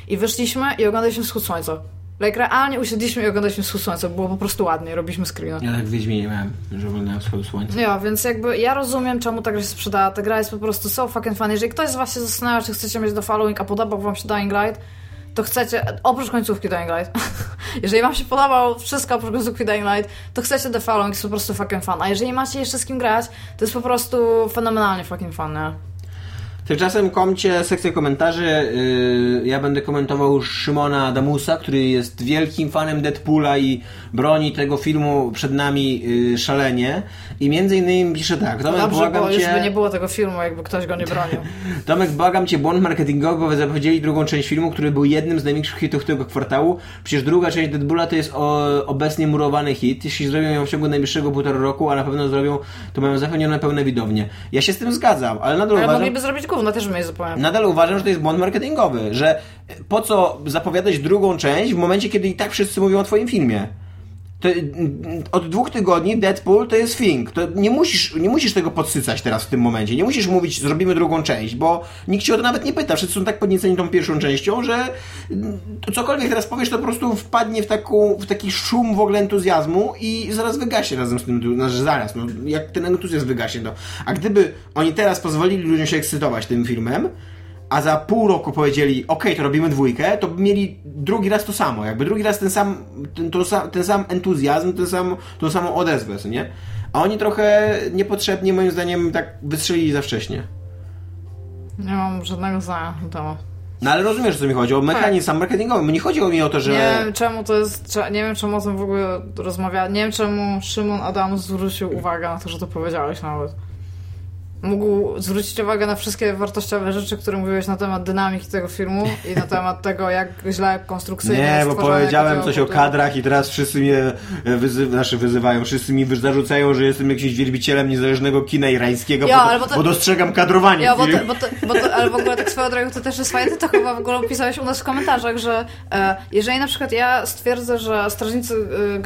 I wyszliśmy i oglądaliśmy wschód słońca. Like, realnie usiedliśmy i oglądaliśmy wschód słońca. Było po prostu ładnie, robiliśmy screena. Ja tak w Wiedźminie miałem, że oglądałem wschód słońca. Ja, więc jakby ja rozumiem, czemu ta gra się sprzedała. Ta gra jest po prostu so fucking fun. Jeżeli ktoś z was się zastanawia, czy chcecie mieć do following, a podobał wam się Dying Light, to chcecie, oprócz końcówki Dying Light, jeżeli wam się podobało wszystko oprócz końcówki Dying Light, to chcecie The Following, jest po prostu fucking fun. A jeżeli macie jeszcze z kim grać, to jest po prostu fenomenalnie fucking fun, nie? Tymczasem komcie sekcję komentarzy. Yy, ja będę komentował Szymona Adamusa, który jest wielkim fanem Deadpoola i broni tego filmu przed nami yy, szalenie. I między innymi pisze tak. Tomek, Dobrze, błagam bo już cię, by nie było tego filmu, jakby ktoś go nie bronił. Tomek, błagam cię, błąd marketingowy, zapowiedzieli drugą część filmu, który był jednym z największych hitów tego kwartału. Przecież druga część Deadpoola to jest o, obecnie murowany hit. Jeśli zrobią ją w ciągu najbliższego półtora roku, a na pewno zrobią, to mają zapewnione pełne widownie. Ja się z tym zgadzam, ale nadal Ale uważam... mogliby zrobić gówno, też bym je. Nadal uważam, że to jest błąd marketingowy, że po co zapowiadać drugą część w momencie, kiedy i tak wszyscy mówią o twoim filmie. Mm, od dwóch tygodni Deadpool to jest thing. To nie musisz, nie musisz tego podsycać teraz w tym momencie. Nie musisz mówić, zrobimy drugą część, bo nikt cię o to nawet nie pyta. Wszyscy są tak podnieceni tą pierwszą częścią, że cokolwiek teraz powiesz, to po prostu wpadnie w, taką, w taki szum w ogóle entuzjazmu i zaraz wygaśnie razem z tym. tu- Znaczy zaraz, no, jak ten entuzjazm wygaśnie, to. A gdyby oni teraz pozwolili ludziom się ekscytować tym filmem, a za pół roku powiedzieli, ok, to robimy dwójkę, to by mieli drugi raz to samo, jakby drugi raz ten sam, ten, to, ten sam entuzjazm, ten sam, tą samą odezwę, co nie? A oni trochę niepotrzebnie, moim zdaniem, tak wystrzelili za wcześnie. Nie mam żadnego zdania na temat. No ale rozumiesz, o co mi chodzi, o mechanizm sam marketingowy. Nie chodziło mi o to, że... Nie wiem czemu to jest, nie wiem czemu o tym w ogóle rozmawiałem, nie wiem czemu Szymon Adamus zwrócił uwagę na to, że to powiedziałeś nawet. Mógł zwrócić uwagę na wszystkie wartościowe rzeczy, które mówiłeś na temat dynamiki tego filmu i na temat tego, jak źle konstrukcyjnie Nie, bo powiedziałem coś o dzieło kadrach i teraz wszyscy mnie e, wyzy znaczy wyzywają, wszyscy mi zarzucają, że jestem jakimś wielbicielem niezależnego kina irańskiego, Ja, bo, bo to- bo dostrzegam kadrowanie. Ja, bo to, bo to, bo to, ale w ogóle tak swoją drogą to też jest fajne, to chyba w ogóle pisałeś u nas w komentarzach, że e, jeżeli na przykład ja stwierdzę, że Strażnicy e,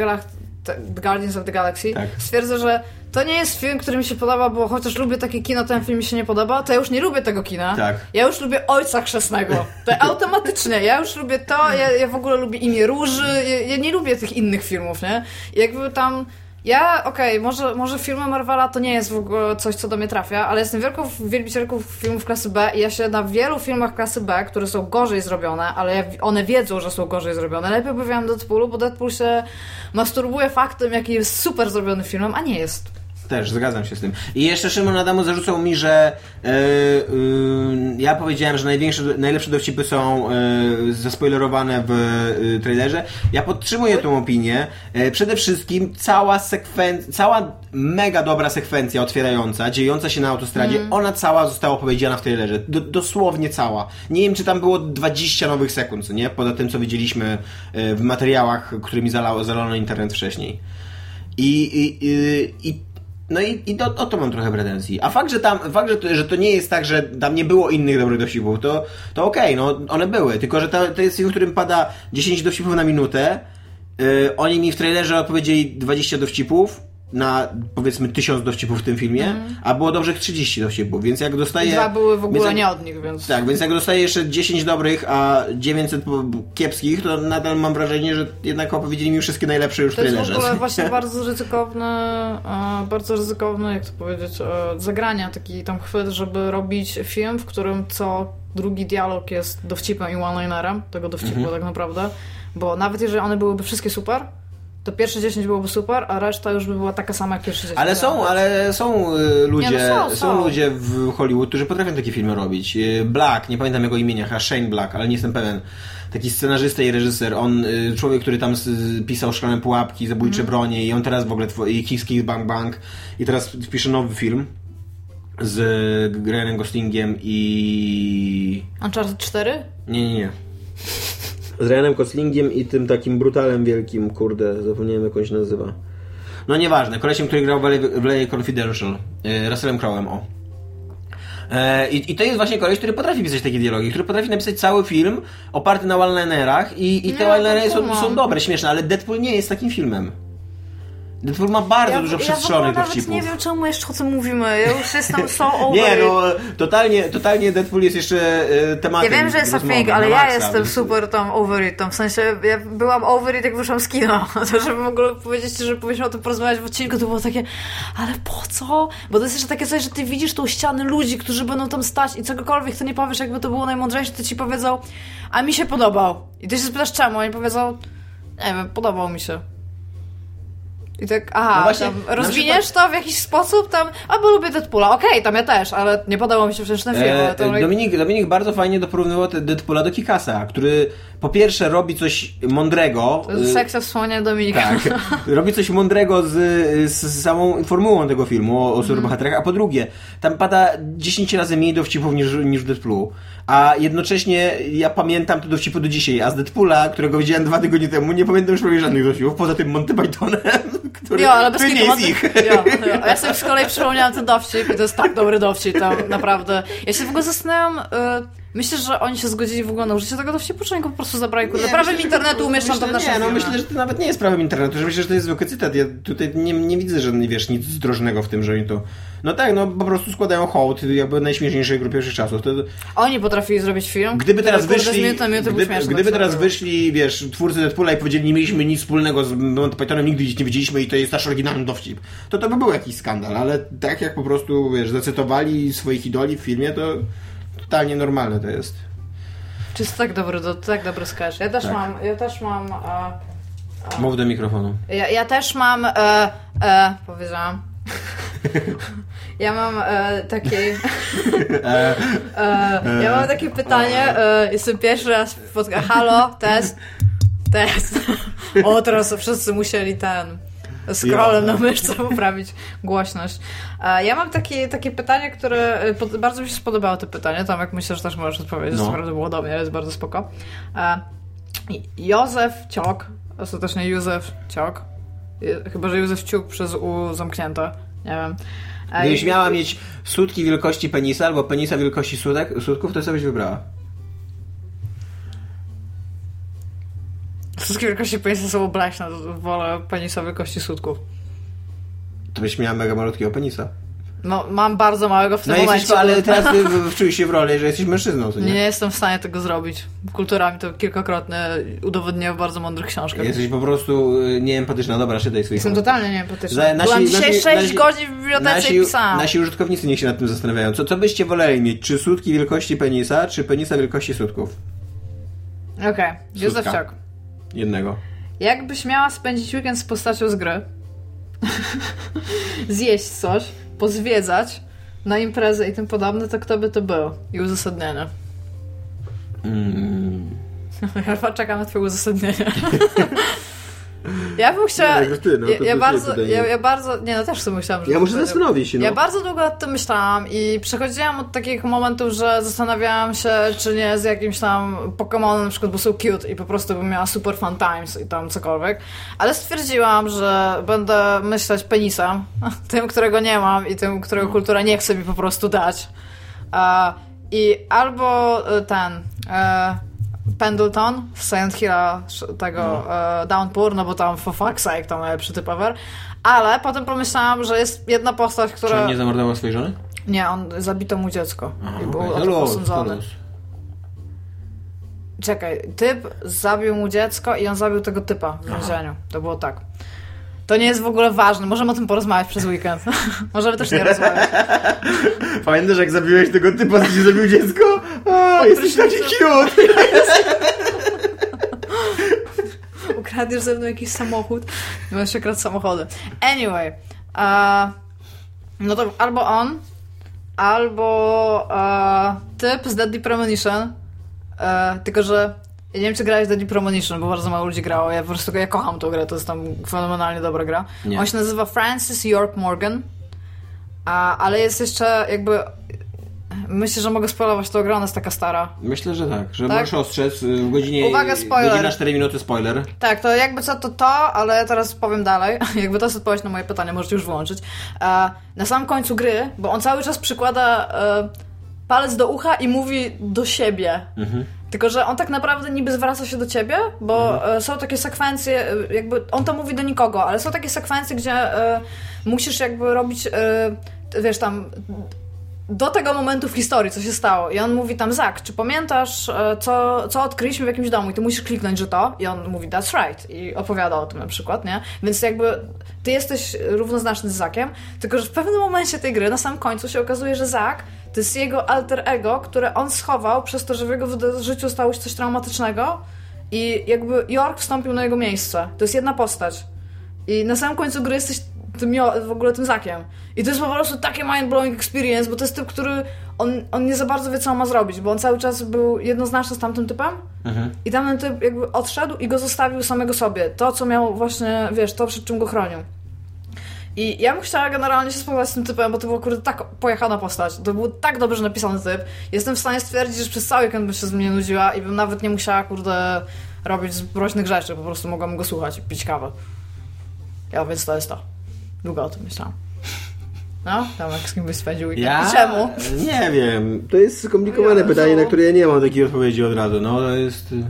Guardians of the Galaxy Tak. stwierdzę, że to nie jest film, który mi się podoba, bo chociaż lubię takie kino, ten film mi się nie podoba, to ja już nie lubię tego kina. Tak. Ja już lubię Ojca Chrzestnego. To automatycznie. Ja już lubię to, ja, ja w ogóle lubię Imię Róży, ja, ja nie lubię tych innych filmów, nie? I jakby tam... Ja, okej, może, może filmy Marvela to nie jest w ogóle coś, co do mnie trafia, ale jestem wielką wielbicielką filmów klasy B i ja się na wielu filmach klasy B, które są gorzej zrobione, ale one wiedzą, że są gorzej zrobione, lepiej obawiam Deadpoolu, bo Deadpool się masturbuje faktem, jaki jest super zrobiony filmem, a nie jest. Też, zgadzam się z tym. I jeszcze Szymon Adamu zarzucał mi, że e, y, ja powiedziałem, że największe, najlepsze dowcipy są e, zaspoilerowane w e, trailerze. Ja podtrzymuję tą opinię. Przede wszystkim cała sekwencja, cała mega dobra sekwencja otwierająca, dziejąca się na autostradzie, ona cała została opowiedziana w trailerze. Do, dosłownie cała. Nie wiem, czy tam było 20 nowych sekund, nie? Poza tym, co widzieliśmy w materiałach, którymi zalało, zalono internet wcześniej. I, i, i, i no i, i do, o to mam trochę pretensji. A fakt, że tam, fakt, że to, że to nie jest tak, że tam nie było innych dobrych dowcipów, to, to okej, no one były. Tylko, że to, to jest film, w którym pada 10 dowcipów na minutę. Yy, oni mi w trailerze odpowiedzieli 20 dowcipów na powiedzmy tysiąc dowcipów w tym filmie, mm. a było dobrych 30 dowcipów, więc jak dostaje... I dwa były w ogóle jak, nie od nich, więc... Tak, więc jak dostaje jeszcze 10 dobrych, a 900 kiepskich, to nadal mam wrażenie, że jednak opowiedzieli mi wszystkie najlepsze już trailerze. To jest w ogóle właśnie bardzo ryzykowne, bardzo ryzykowne, jak to powiedzieć, zagrania, taki tam chwyt, żeby robić film, w którym co drugi dialog jest dowcipem i one-linerem tego dowcipu mm -hmm. tak naprawdę, bo nawet jeżeli one byłyby wszystkie super, to pierwsze 10 byłoby super, a reszta już by była taka sama jak pierwsze 10. Ale są, ale są y, ludzie, nie, no są, są. są, ludzie w Hollywood, którzy potrafią takie filmy robić. Y, Black, nie pamiętam jego imienia, chyba Shane Black, ale nie jestem pewien. Taki scenarzysta i reżyser, on, y, człowiek, który tam pisał Szklane Pułapki, Zabójcze mm. Bronie i on teraz w ogóle, i Kiss Kiss Bang Bang i teraz pisze nowy film z Ryanem Goslingiem i... Uncharted 4? Nie, nie, nie z Ryanem Goslingiem i tym takim brutalem wielkim, kurde, zapomniałem jak on się nazywa. No nieważne, kolesiem, który grał w LA Confidential, yy, Russellem Crowem, o. E, I, I, to jest właśnie koleś, który potrafi pisać takie dialogi, który potrafi napisać cały film oparty na one-linerach i, i te one-linery są, są dobre, śmieszne, ale Deadpool nie jest takim filmem. Deadpool ma bardzo ja, dużo przestrzelonych ja dowcipów. nie wiem, czemu jeszcze o tym mówimy. Ja już jestem so over Nie, no, totalnie, totalnie Deadpool jest jeszcze e, tematem Ja wiem, że jest a thing, ale ja maksa, jestem więc... super tam over it. Tam, w sensie, ja byłam over it, jak wyszłam z kina. To, żeby w ogóle powiedzieć, że powinniśmy o tym porozmawiać w odcinku, to było takie, ale po co? Bo to jest jeszcze takie coś, że ty widzisz tą ścianę ludzi, którzy będą tam stać i cokolwiek ty nie powiesz, jakby to było najmądrzejsze, to ci powiedzą, a mi się podobał. I ty się spytasz czemu? Oni powiedzą, nie wiem, podobał mi się. I tak, aha, no właśnie, rozwiniesz przykład... to w jakiś sposób tam, albo lubię Deadpoola, okej, okay, tam ja też, ale nie podobał mi się przecież ten film. E, Dominik, Dominik bardzo fajnie doporównywał Deadpoola do Kikasa, który po pierwsze robi coś mądrego. Y, Seksa wspomnienia Dominika. Tak, robi coś mądrego z, z samą formułą tego filmu o, o superbohaterach, a po drugie, tam pada 10 razy mniej dowcipów niż, niż w Deadpoolu. A jednocześnie ja pamiętam te dowcipy do dzisiaj, a z Deadpoola, którego widziałem dwa tygodnie temu, nie pamiętam już prawie żadnych dowcipów, poza tym Monty Pythonem, który, jo, ale bez który nie jest ich. Jo, jo. Ja sobie z kolei przypomniałam ten dowcip i to jest tak dobry dowcip tam, naprawdę. Ja się w ogóle zastanawiam... Y Myślę, że oni się zgodzili w ogóle na użycie tego dowcipu, czy oni go po prostu zabrali, kurde, prawem myślę, internetu umieszczą to w naszym Nie, no myślę, że to nawet nie jest prawem internetu, że myślę, że to jest zwykły cytat. Ja tutaj nie, nie widzę, że wiesz, nic zdrożnego w tym, że oni to... No tak, no po prostu składają hołd jakby najśmieszniejszej grupie czasów. To... Oni potrafili zrobić film, gdyby teraz wyszli, gdyby, gdyby teraz wyszli, wiesz, twórcy Deadpoola i powiedzieli, nie mieliśmy nic wspólnego z Monty Pythonem, nigdy nie widzieliśmy i to jest nasz oryginalny dowcip, to to by był jakiś skandal, ale tak jak po prostu, wiesz, zacytowali swoich idoli w filmie, to totalnie normalne to jest. Czy jest tak dobry, to tak dobry sketch. Ja też tak. mam, ja też mam... A, a, Mów do mikrofonu. Ja, ja też mam, e, e, powiedziałam. Ja mam e, takie. E, e, ja mam takie pytanie. E, jestem pierwszy raz Halo, test. Test. O, teraz wszyscy musieli ten scrollem na myszce poprawić głośność. Ja mam takie, takie pytanie, które e, bardzo mi się spodobało to pytanie, tam jak myślę, że też możesz odpowiedzieć, no. to naprawdę było do mnie, jest bardzo spoko. Józef Ciok, ostatecznie Józef Ciok, chyba, że Józef Ciuk przez U zamknięte, nie wiem. Gdybyś miała mieć sutki wielkości penisa albo penisa wielkości sutek, sutków, to sobie byś wybrała. Wszystkie wielkości penisa są obleśne, wolę penisa wielkości sutków. To byś miała mega malutkiego penisa. No, mam bardzo małego w tym no, momencie. Jesteś, ale teraz wczuj się w rolę, że jesteś mężczyzną, nie? Nie jestem w stanie tego zrobić. Kultura mi to kilkakrotnie udowodniła w bardzo mądrych książkach. Jesteś po prostu y, nieempatyczna. Dobra, czytaj swoich Jestem totalnie nieempatyczna. Nasi, Byłam dzisiaj nasi, 6 nasi, godzin w bibliotece nasi, i pisałam. Nasi użytkownicy niech się nad tym zastanawiają. Co, co byście woleli mieć? Czy sutki wielkości penisa, czy penisa wielkości sutków? Okej, okay. Józef Ciok. Jednego. Jakbyś miała spędzić weekend z postacią z gry, zjeść coś, pozwiedzać na imprezę i tym podobne, to kto by to był? I uzasadnienie. Mm. Ja czekam na twoje uzasadnienie. Ja bym chciała. Nie, ty, no, ja, ja bardzo, ja, ja, bardzo. Nie, no też sobie myślałam, że. Ja muszę zastanowić się. No. Ja bardzo długo o tym myślałam i przechodziłam od takich momentów, że zastanawiałam się, czy nie z jakimś tam Pokémonem na przykład, bo są cute i po prostu bym miała super fun times i tam cokolwiek. Ale stwierdziłam, że będę myśleć penisem, tym, którego nie mam i tym, którego no. kultura nie chce mi po prostu dać. I albo e, ten. Pendleton z Silent Hilla tego e, Downpour, no bo tam for fuck's sake to najlepszy ever. Ale potem pomyślałam, że jest jedna postać, Czy która... on nie zamordował swojej żony? Nie, on zabito mu dziecko Aha, i był okej. o To to luz, to posądzony. luz. Czekaj, typ zabił mu dziecko i on zabił tego typa w więzieniu. To było tak. To nie jest w ogóle ważne. Możemy o tym porozmawiać przez weekend. Możemy też nie rozmawiać. Pamiętasz jak zabiłeś tego typa, co ci zabił dziecko? O, jesteś taki cute! Ukradniesz ze mną jakiś samochód. Nie będę się kradł samochody. Anyway. e, no to albo on, albo e, typ z Deadly Premonition. E, tylko, że ja nie wiem, czy grałeś w Deadly Premonition, bo bardzo mało ludzi grało. Ja po prostu ja kocham tą grę, to jest tam fenomenalnie dobra gra. Nie. On się nazywa Francis York Morgan. A, ale jest jeszcze jakby... Myślę, że mogę spoilować tą grę, ona jest taka stara. Myślę, że tak, że Tak? możesz ostrzec y, w godzinie... Uwaga, spoiler. Godzina 4 minuty, spoiler. Tak, to jakby co to to, ale teraz powiem dalej. Jakby to jest odpowiedź na moje pytanie, możecie już wyłączyć. E, na samym końcu gry, bo on cały czas przykłada e, palec do ucha i mówi do siebie. Tylko, że on tak naprawdę niby zwraca się do ciebie, bo e, są takie sekwencje, jakby on to mówi do nikogo, ale są takie sekwencje, gdzie musisz jakby robić, wiesz, tam do tego momentu w historii, co się stało. I on mówi tam, Zak, czy pamiętasz, e, co, co odkryliśmy w jakimś domu? I ty musisz kliknąć, że to. I on mówi, that's right. I opowiada o tym na przykład, nie? Więc jakby ty jesteś równoznaczny z Zakiem, tylko że w pewnym momencie tej gry, na samym końcu się okazuje, że Zak to jest jego alter ego, które on schował przez to, że w jego życiu stało się coś traumatycznego i jakby York wstąpił na jego miejsce. To jest jedna postać. I na samym końcu gry jesteś tym, w ogóle tym zakiem. I to jest po prostu takie mind-blowing experience, bo to jest typ, który on, on nie za bardzo wie, co on ma zrobić, bo on cały czas był jednoznaczny z tamtym typem i tamten typ jakby odszedł i go zostawił samego sobie. To, co miał właśnie, wiesz, to, przed czym go chronił. I ja bym chciała generalnie się spotkać z tym typem, bo to była kurde tak pojechana postać. To był tak dobrze napisany typ. Jestem w stanie stwierdzić, że przez cały weekend bym się z mnie nudziła i bym nawet nie musiała, kurde, robić zbroźnych rzeczy. Po prostu mogłam go słuchać i pić kawę. Ja, więc to jest to. Długo o tym myślałam. No, tam jak z kim byś spędził weekend. Ja? Czemu? Nie wiem. To jest skomplikowane Jezu. pytanie, na które ja nie mam takiej odpowiedzi od razu. No, to jest... y,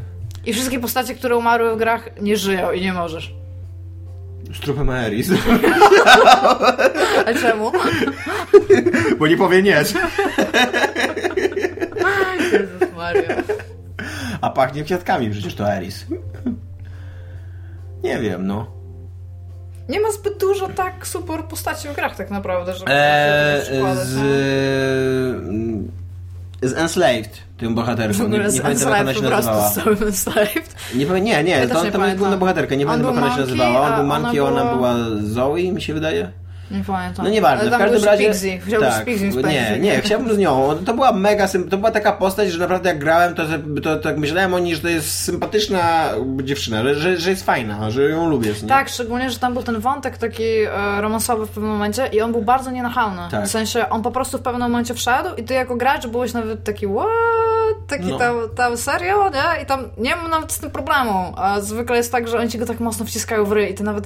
I wszystkie postacie, które umarły w grach, nie żyją i nie możesz. Z trupem Aeris. A czemu? Bo nie powie nie. Jezus Maria. A pachnie kwiatkami przecież to Aeris. Nie wiem, no. Nie ma zbyt dużo tak super postaci w grach tak naprawdę, żeby Eee, z... no. Z Enslaved, tym bohaterką. Nie, nie pamiętam jak ona się po nazywała. całym Enslaved. Nie, nie, nie, Ja to, nie jest pamiętam. główna bohaterka. Nie pamiętam jak ona się nazywała. On był ona Monkey, ona była Zoe, mi się wydaje. Nie pamiętam. No nieważne, w każdym razie... Pixie. Chciałbym z Pixie nie, spędzić. nie, chciałbym z nią. To była mega, to była taka postać, że naprawdę jak grałem, to, to, tak myślałem o niej, że to jest sympatyczna dziewczyna, że, że, jest fajna, że ją lubię. Nie? Tak, szczególnie, że tam był ten wątek taki e, romansowy w pewnym momencie i on był bardzo nienachalny. Tak. W sensie, on po prostu w pewnym momencie wszedł i ty jako gracz byłeś nawet taki what? Taki No. tam, tam serio, nie? I tam nie mam nawet z tym problemu. A zwykle jest tak, że oni ci go tak mocno wciskają w ryj i ty nawet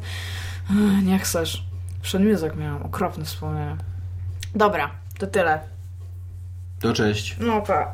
"Ech, nie chcesz. Przed Music miałam okropne wspomnienie. Dobra, to tyle. To cześć. No pa.